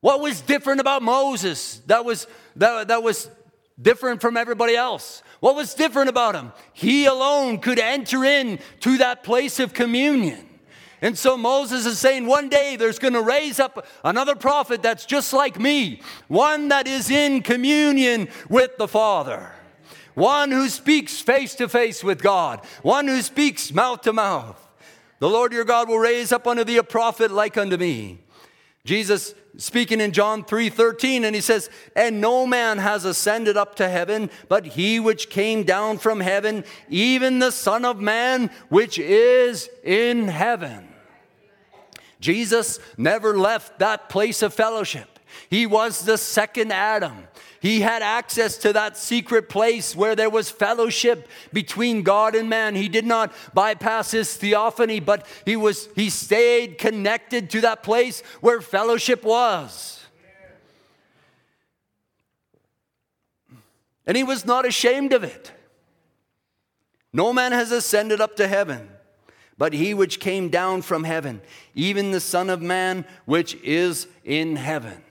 What was different about Moses that was, that, that was different from everybody else? What was different about him? He alone could enter in to that place of communion. And so Moses is saying, one day there's going to raise up another prophet that's just like me, one that is in communion with the Father, one who speaks face to face with God, one who speaks mouth to mouth. The Lord your God will raise up unto thee a prophet like unto me. Jesus speaking in John 3:13 and he says, "And no man has ascended up to heaven, but he which came down from heaven, even the Son of man which is in heaven." Jesus never left that place of fellowship. He was the second Adam. He had access to that secret place where there was fellowship between God and man. He did not bypass his theophany, but he was he stayed connected to that place where fellowship was. And he was not ashamed of it. No man has ascended up to heaven but he which came down from heaven, even the Son of Man which is in heaven.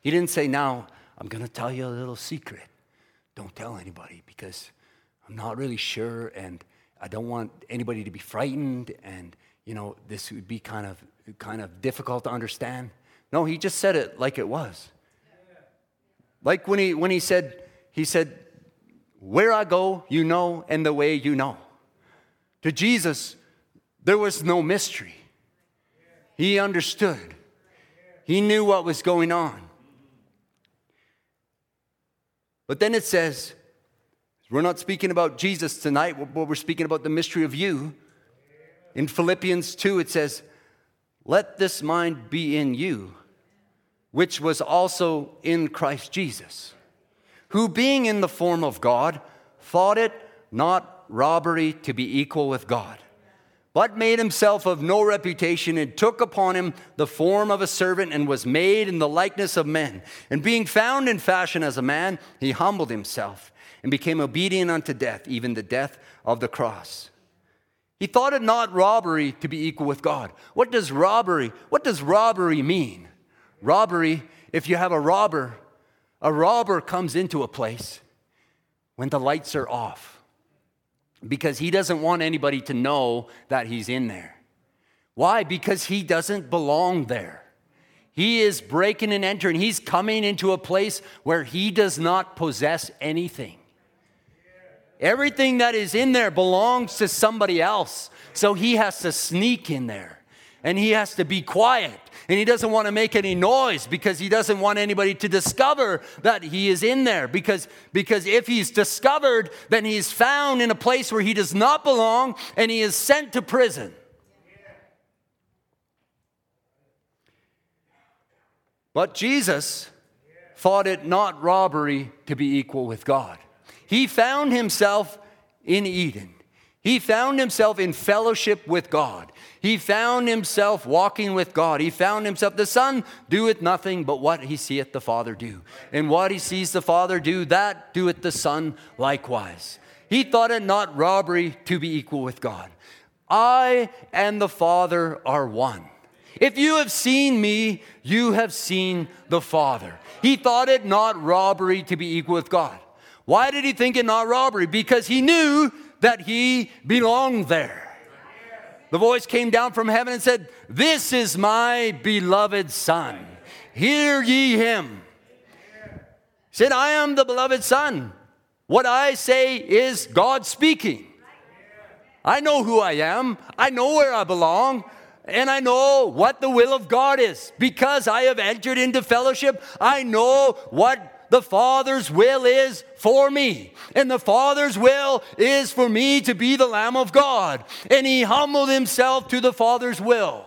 He didn't say, Now, I'm going to tell you a little secret. Don't tell anybody because I'm not really sure and I don't want anybody to be frightened and, you know, this would be kind of, kind of difficult to understand. No, he just said it like it was. Like when he, when he said, he said, Where I go, you know, and the way you know. To Jesus, there was no mystery. He understood, he knew what was going on. But then it says, we're not speaking about Jesus tonight, but we're speaking about the mystery of you. In Philippians 2, it says, Let this mind be in you, which was also in Christ Jesus, who being in the form of God, thought it not robbery to be equal with God, but made himself of no reputation and took upon him the form of a servant and was made in the likeness of men. And being found in fashion as a man, he humbled himself and became obedient unto death, even the death of the cross. He thought it not robbery to be equal with God. What does robbery? What does robbery mean? Robbery, if you have a robber, a robber comes into a place when the lights are off because he doesn't want anybody to know that he's in there. Why? Because he doesn't belong there. He is breaking and entering. He's coming into a place where he does not possess anything. Everything that is in there belongs to somebody else. So he has to sneak in there and he has to be quiet and he doesn't want to make any noise because he doesn't want anybody to discover that he is in there. Because because if he's discovered then he's found in a place where he does not belong and he is sent to prison. But Jesus thought it not robbery to be equal with God. He found himself in Eden. He found himself in fellowship with God. He found himself walking with God. He found himself, the Son doeth nothing but what he seeth the Father do. And what he sees the Father do, that doeth the Son likewise. He thought it not robbery to be equal with God. I and the Father are one. If you have seen me, you have seen the Father. He thought it not robbery to be equal with God. Why did he think it not robbery? Because he knew that he belonged there. The voice came down from heaven and said, This is my beloved Son. Hear ye him. He said, I am the beloved Son. What I say is God speaking. I know who I am, I know where I belong, and I know what the will of God is. Because I have entered into fellowship, I know what the Father's will is for me. And the Father's will is for me to be the Lamb of God. And he humbled himself to the Father's will.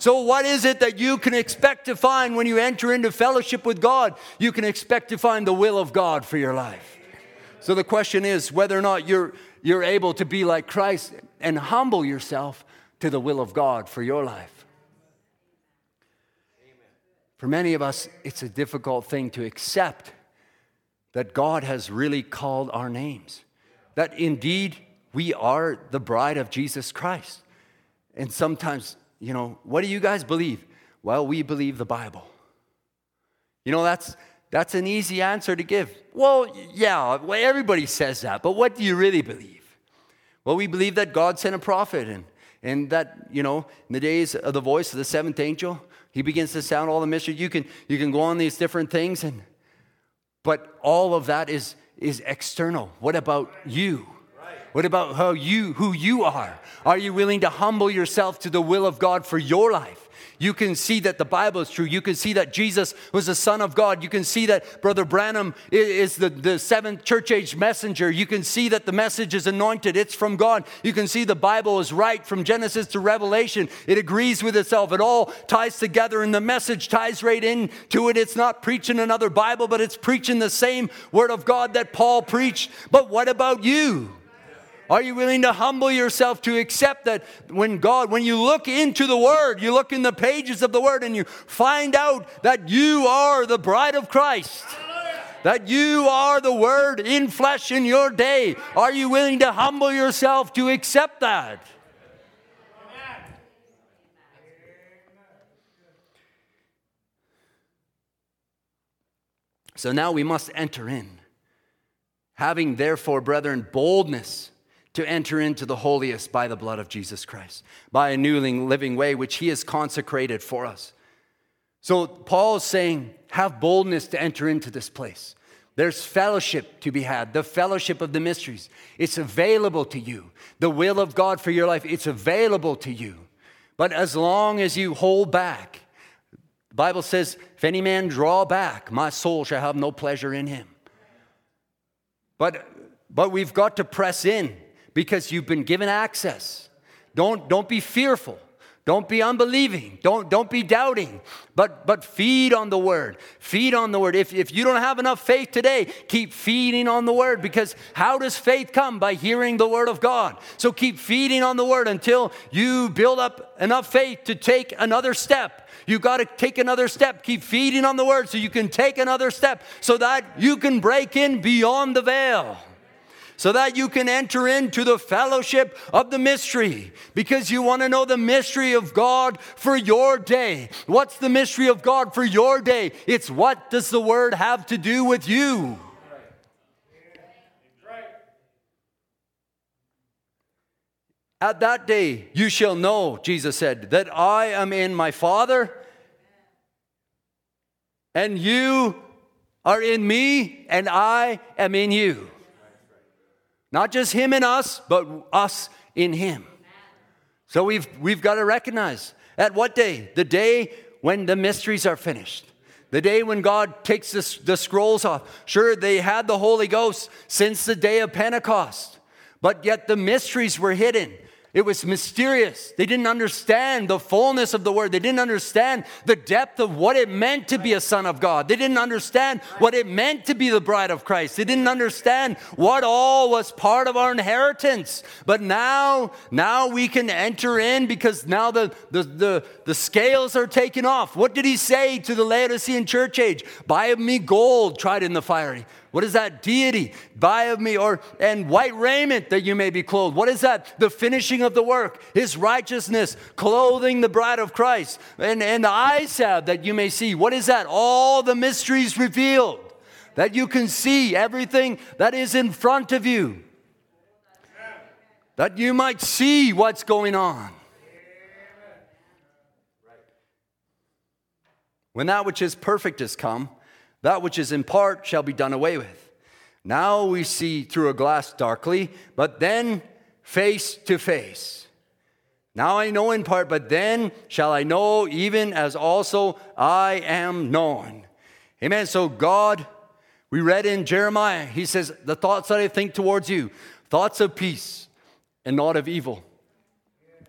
So, what is it that you can expect to find when you enter into fellowship with God? You can expect to find the will of God for your life. So, the question is whether or not you're, you're able to be like Christ and humble yourself to the will of God for your life. For many of us, it's a difficult thing to accept that God has really called our names, that indeed we are the bride of Jesus Christ. And sometimes, you know, what do you guys believe? Well, we believe the Bible. You know, that's, that's an easy answer to give. Well, yeah, everybody says that, but what do you really believe? Well, we believe that God sent a prophet and, and that, you know, in the days of the voice of the seventh angel, he begins to sound all the mystery. You can, you can go on these different things, and but all of that is, is external. What about you? What about how you, who you are? Are you willing to humble yourself to the will of God for your life? You can see that the Bible is true. You can see that Jesus was the Son of God. You can see that Brother Branham is the, the seventh church age messenger. You can see that the message is anointed, it's from God. You can see the Bible is right from Genesis to Revelation. It agrees with itself, it all ties together, and the message ties right into it. It's not preaching another Bible, but it's preaching the same Word of God that Paul preached. But what about you? Are you willing to humble yourself to accept that when God, when you look into the Word, you look in the pages of the Word and you find out that you are the bride of Christ? That you are the Word in flesh in your day. Are you willing to humble yourself to accept that? So now we must enter in. Having therefore, brethren, boldness to enter into the holiest by the blood of Jesus Christ, by a new living way which he has consecrated for us. So Paul is saying, have boldness to enter into this place. There's fellowship to be had, the fellowship of the mysteries. It's available to you. The will of God for your life, it's available to you. But as long as you hold back, the Bible says, if any man draw back, my soul shall have no pleasure in him. But, but we've got to press in because you've been given access. Don't, don't be fearful. Don't be unbelieving. Don't, don't be doubting. But, but feed on the word. Feed on the word. If, if you don't have enough faith today, keep feeding on the word because how does faith come? By hearing the word of God. So keep feeding on the word until you build up enough faith to take another step. You got to take another step. Keep feeding on the word so you can take another step so that you can break in beyond the veil so that you can enter into the fellowship of the mystery because you want to know the mystery of God for your day. What's the mystery of God for your day? It's what does the word have to do with you? At that day you shall know, Jesus said, that I am in my Father and you are in me and I am in you. Not just him and us, but us in him. So we've, we've got to recognize at what day? The day when the mysteries are finished. The day when God takes the, the scrolls off. Sure, they had the Holy Ghost since the day of Pentecost, but yet the mysteries were hidden. It was mysterious. They didn't understand the fullness of the word. They didn't understand the depth of what it meant to be a son of God. They didn't understand what it meant to be the bride of Christ. They didn't understand what all was part of our inheritance. But now, now we can enter in because now the, the, the, the scales are taken off. What did he say to the Laodicean church age? Buy of me gold tried in the fiery what is that? Deity. Buy of me, or and white raiment that you may be clothed. What is that? The finishing of the work, his righteousness, clothing the bride of Christ, and, and the eye salve that you may see. What is that? All the mysteries revealed. That you can see everything that is in front of you. That you might see what's going on. When that which is perfect has come, that which is in part shall be done away with. Now we see through a glass darkly, but then face to face. Now I know in part, but then shall I know even as also I am known. Amen. So God, we read in Jeremiah, he says, The thoughts that I think towards you, thoughts of peace and not of evil,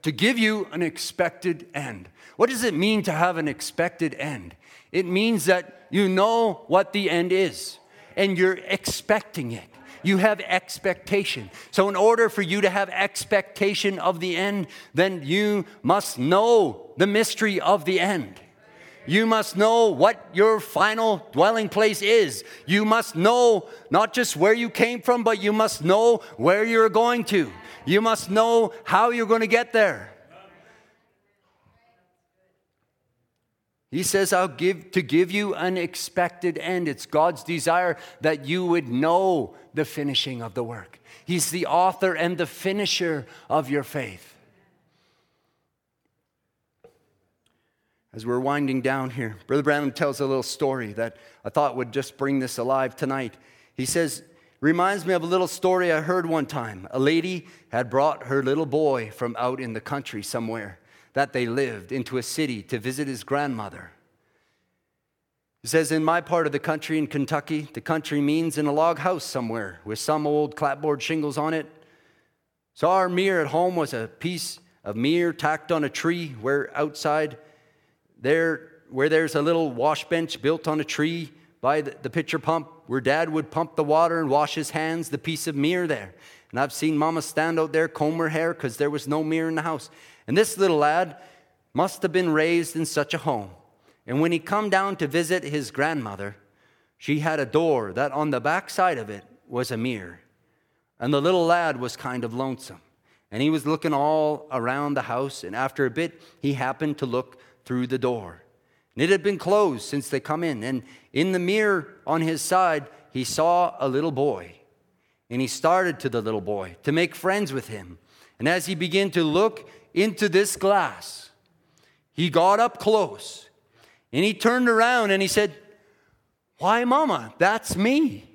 to give you an expected end. What does it mean to have an expected end? It means that you know what the end is and you're expecting it. You have expectation. So, in order for you to have expectation of the end, then you must know the mystery of the end. You must know what your final dwelling place is. You must know not just where you came from, but you must know where you're going to. You must know how you're going to get there. He says, I'll give to give you an expected end. It's God's desire that you would know the finishing of the work. He's the author and the finisher of your faith. As we're winding down here, Brother Branham tells a little story that I thought would just bring this alive tonight. He says, Reminds me of a little story I heard one time. A lady had brought her little boy from out in the country somewhere that they lived into a city to visit his grandmother. He says, In my part of the country in Kentucky, the country means in a log house somewhere with some old clapboard shingles on it. So our mirror at home was a piece of mirror tacked on a tree where outside there, where there's a little wash bench built on a tree by the, the pitcher pump where dad would pump the water and wash his hands, the piece of mirror there. And I've seen mama stand out there, comb her hair because there was no mirror in the house. And this little lad must have been raised in such a home. And when he come down to visit his grandmother, she had a door that on the back side of it was a mirror. And the little lad was kind of lonesome. And he was looking all around the house, and after a bit, he happened to look through the door. And it had been closed since they come in. And in the mirror on his side, he saw a little boy. And he started to the little boy to make friends with him. And as he began to look into this glass. He got up close and he turned around and he said, Why, Mama, that's me.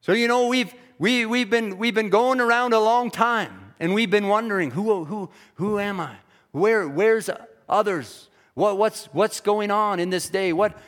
So, you know, we've, we, we've, been, we've been going around a long time and we've been wondering, Who, who, who am I? Where, where's others? What, what's, what's going on in this day? What,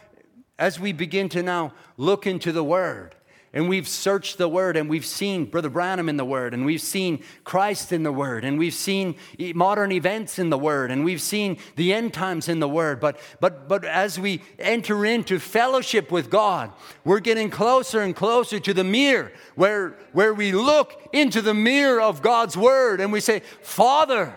as we begin to now look into the Word and we've searched the Word and we've seen Brother Branham in the Word and we've seen Christ in the Word and we've seen modern events in the Word and we've seen the end times in the Word. But, but, but as we enter into fellowship with God, we're getting closer and closer to the mirror where, where we look into the mirror of God's Word and we say, Father,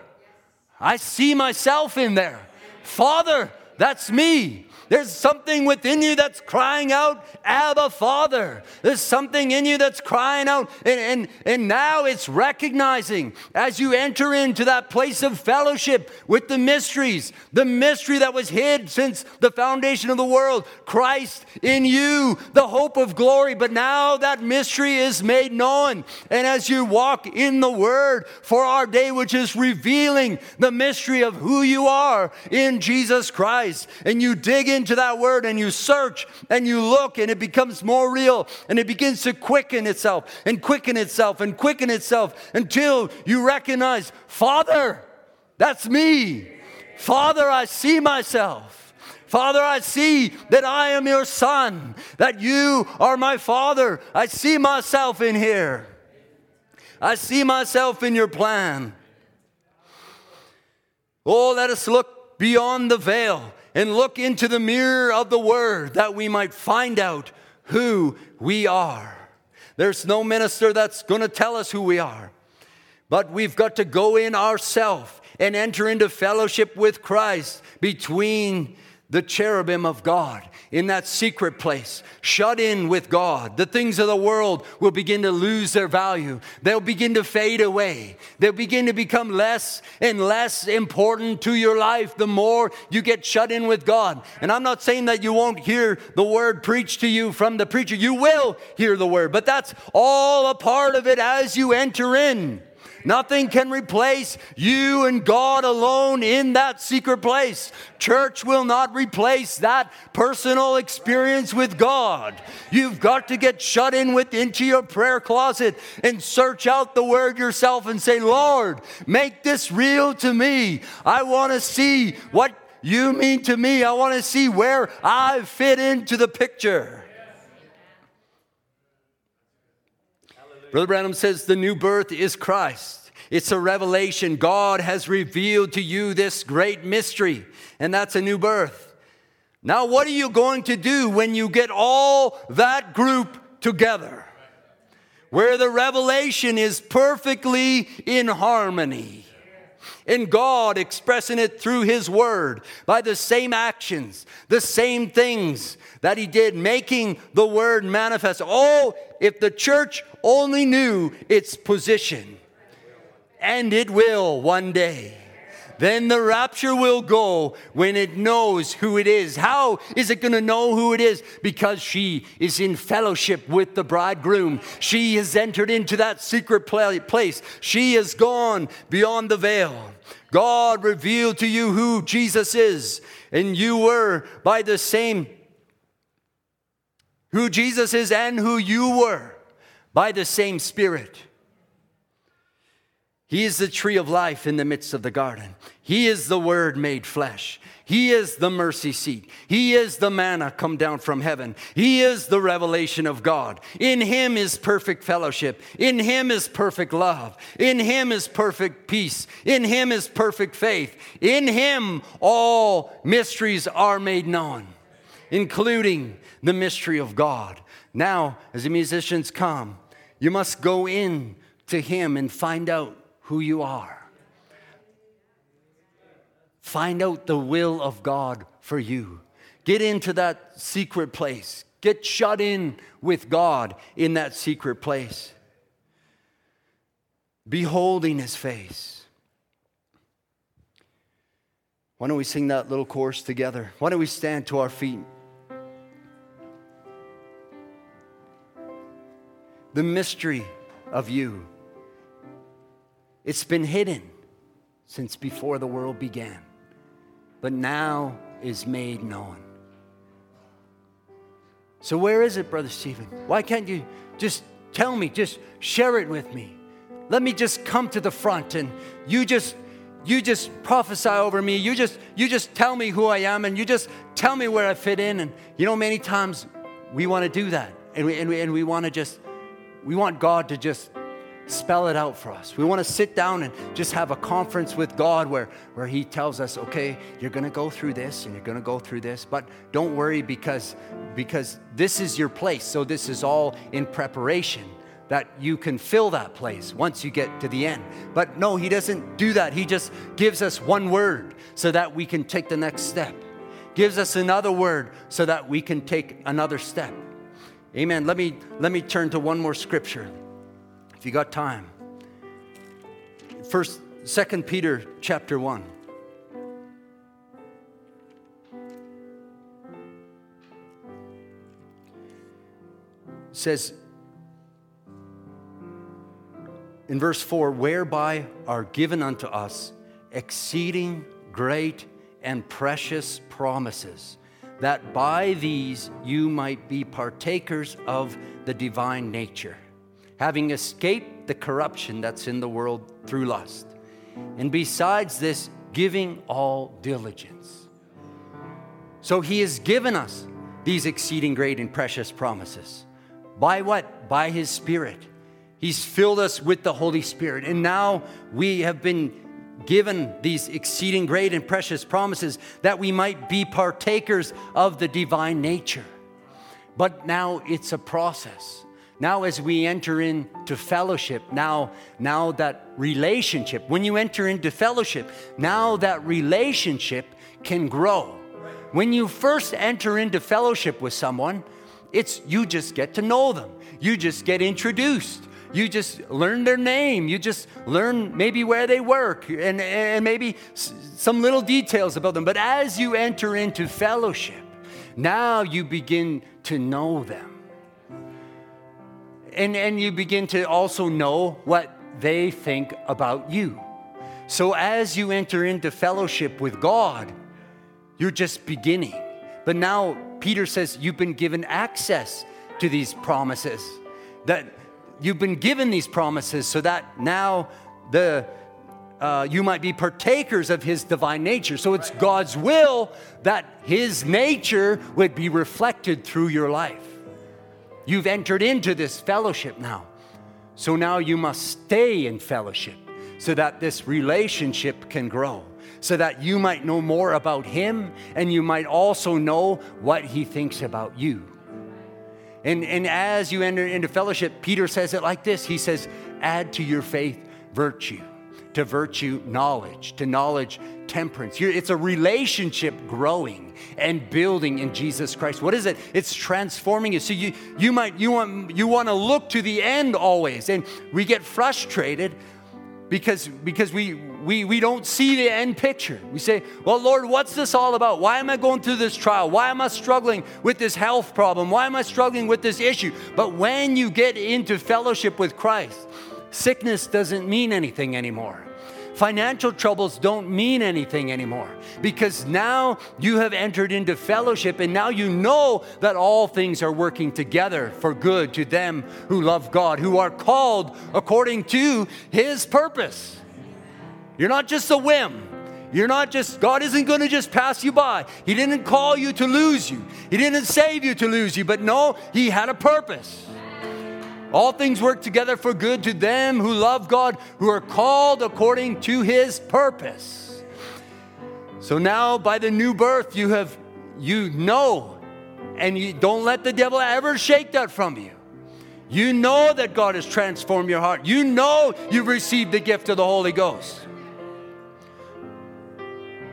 I see myself in there. Father, that's me. There's something within you that's crying out, Abba, Father. There's something in you that's crying out. And, and, and now it's recognizing as you enter into that place of fellowship with the mysteries, the mystery that was hid since the foundation of the world, Christ in you, the hope of glory. But now that mystery is made known. And as you walk in the Word for our day, which is revealing the mystery of who you are in Jesus Christ, and you dig in into that word and you search and you look and it becomes more real and it begins to quicken itself and quicken itself and quicken itself until you recognize, Father, that's me. Father, I see myself. Father, I see that I am your son, that you are my father. I see myself in here. I see myself in your plan. Oh, let us look beyond the veil and look into the mirror of the Word that we might find out who we are. There's no minister that's going to tell us who we are, but we've got to go in ourselves and enter into fellowship with Christ between the cherubim of God in that secret place, shut in with God. The things of the world will begin to lose their value. They'll begin to fade away. They'll begin to become less and less important to your life the more you get shut in with God. And I'm not saying that you won't hear the word preached to you from the preacher. You will hear the word, but that's all a part of it as you enter in. Nothing can replace you and God alone in that secret place. Church will not replace that personal experience with God. You've got to get shut in with into your prayer closet and search out the word yourself and say, "Lord, make this real to me. I want to see what you mean to me. I want to see where I fit into the picture." Brother Branham says the new birth is Christ. It's a revelation. God has revealed to you this great mystery, and that's a new birth. Now, what are you going to do when you get all that group together? Where the revelation is perfectly in harmony and God expressing it through His Word by the same actions, the same things that He did, making the Word manifest. Oh, if the church only knew its position, and it will one day. Then the rapture will go when it knows who it is. How is it going to know who it is? Because she is in fellowship with the bridegroom. She has entered into that secret place. She has gone beyond the veil. God revealed to you who Jesus is, and you were by the same who Jesus is and who you were by the same Spirit. He is the tree of life in the midst of the garden. He is the Word made flesh. He is the mercy seat. He is the manna come down from heaven. He is the revelation of God. In Him is perfect fellowship. In Him is perfect love. In Him is perfect peace. In Him is perfect faith. In Him all mysteries are made known, including the mystery of God. Now, as the musicians come, you must go in to Him and find out who you are. Find out the will of God for you. Get into that secret place. Get shut in with God in that secret place. Beholding his face. Why don't we sing that little chorus together? Why don't we stand to our feet? The mystery of you. It's been hidden since before the world began, but now is made known. So, where is it, Brother Stephen? Why can't you just tell me, just share it with me? Let me just come to the front and you just you just prophesy over me. You just you just tell me who I am and you just tell me where I fit in and you know many times we want to do that And we, and we, and we want to just, we want God to just spell it out for us. We want to sit down and just have a conference with God where, where He tells us, okay, you're going to go through this and you're going to go through this, but don't worry because, because this is your place. So this is all in preparation that you can fill that place once you get to the end. But no, He doesn't do that. He just gives us one word so that we can take the next step, gives us another word so that we can take another step. Amen. Let me, let me turn to one more scripture if you got time. First, Second Peter chapter 1. says in verse 4 whereby are given unto us exceeding great and precious promises, that by these you might be partakers of the divine nature, having escaped the corruption that's in the world through lust. And besides this, giving all diligence. So he has given us these exceeding great and precious promises. By what? By his Spirit. He's filled us with the Holy Spirit. And now we have been given these exceeding great and precious promises that we might be partakers of the divine nature. But now it's a process. Now, as we enter into fellowship, now, now that relationship, when you enter into fellowship, now that relationship can grow. When you first enter into fellowship with someone, it's you just get to know them. You just get introduced you just learn their name. You just learn maybe where they work and, and maybe some little details about them. But as you enter into fellowship, now you begin to know them. And, and you begin to also know what they think about you. So as you enter into fellowship with God, you're just beginning. But now Peter says you've been given access to these promises. That you've been given these promises so that now the uh, you might be partakers of his divine nature. So it's God's will that his nature would be reflected through your life. You've entered into this fellowship now. So now you must stay in fellowship so that this relationship can grow, so that you might know more about him and you might also know what he thinks about you. And, and as you enter into fellowship, Peter says it like this He says, add to your faith virtue, to virtue, knowledge, to knowledge, temperance. It's a relationship growing and building in Jesus Christ. What is it? It's transforming you. So you, you might you want you want to look to the end always. And we get frustrated because because we we we don't see the end picture. We say, "Well, Lord, what's this all about? Why am I going through this trial? Why am I struggling with this health problem? Why am I struggling with this issue?" But when you get into fellowship with Christ, sickness doesn't mean anything anymore. Financial troubles don't mean anything anymore because now you have entered into fellowship and now you know that all things are working together for good to them who love God, who are called according to His purpose. You're not just a whim. You're not just, God isn't going to just pass you by. He didn't call you to lose you, He didn't save you to lose you, but no, He had a purpose. All things work together for good to them who love God, who are called according to his purpose. So now by the new birth you have you know and you don't let the devil ever shake that from you. You know that God has transformed your heart. You know you've received the gift of the Holy Ghost.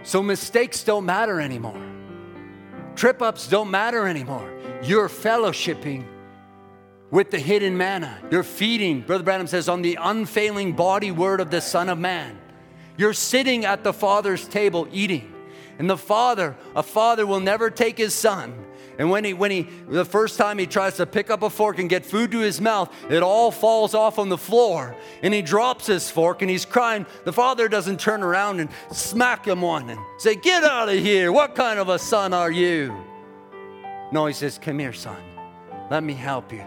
So mistakes don't matter anymore. Trip ups don't matter anymore. You're fellowshipping with the hidden manna. You're feeding, Brother Branham says, on the unfailing body word of the Son of Man. You're sitting at the Father's table eating. And the Father, a father will never take his son. And when he, when he, the first time he tries to pick up a fork and get food to his mouth, it all falls off on the floor. And he drops his fork and he's crying. The father doesn't turn around and smack him one and say, Get out of here. What kind of a son are you? No, he says, Come here, son. Let me help you.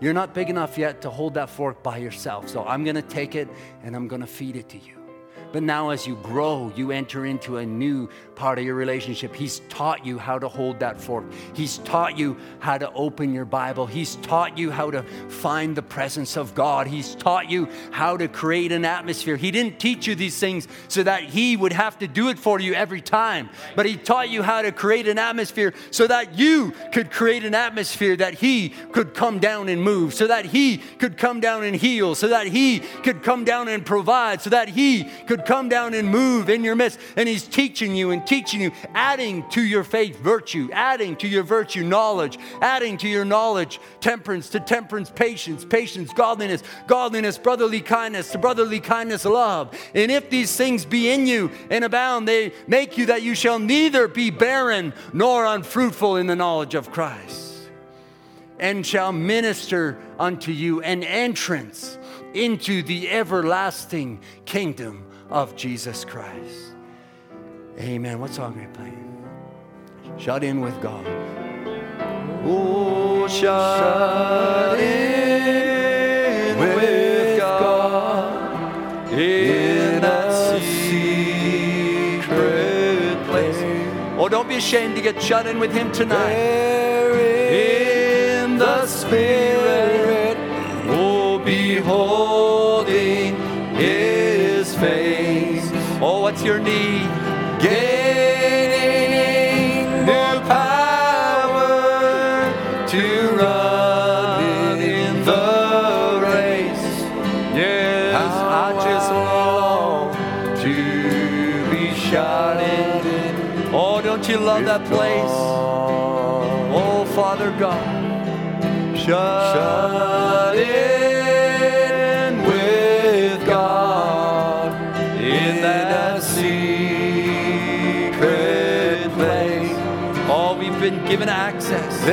You're not big enough yet to hold that fork by yourself. So I'm going to take it and I'm going to feed it to you. But now, as you grow, you enter into a new part of your relationship. He's taught you how to hold that fork, He's taught you how to open your Bible, He's taught you how to find the presence of God, He's taught you how to create an atmosphere. He didn't teach you these things so that He would have to do it for you every time, but He taught you how to create an atmosphere so that you could create an atmosphere that He could come down and move, so that He could come down and heal, so that He could come down and provide, so that He could come down and move in your midst. And He's teaching you and teaching you, adding to your faith virtue, adding to your virtue knowledge, adding to your knowledge temperance, to temperance patience, patience godliness, godliness brotherly kindness, to brotherly kindness love. And if these things be in you and abound, they make you that you shall neither be barren nor unfruitful in the knowledge of Christ. And shall minister unto you an entrance into the everlasting kingdom of Jesus Christ. Amen. What song are you playing? Shut in with God. Oh, shut in with God in that secret place. Oh, don't be ashamed to get shut in with Him tonight. There in the Spirit, love that place? Oh, Father God. Shut in with God in that secret place. Oh, we've been given access.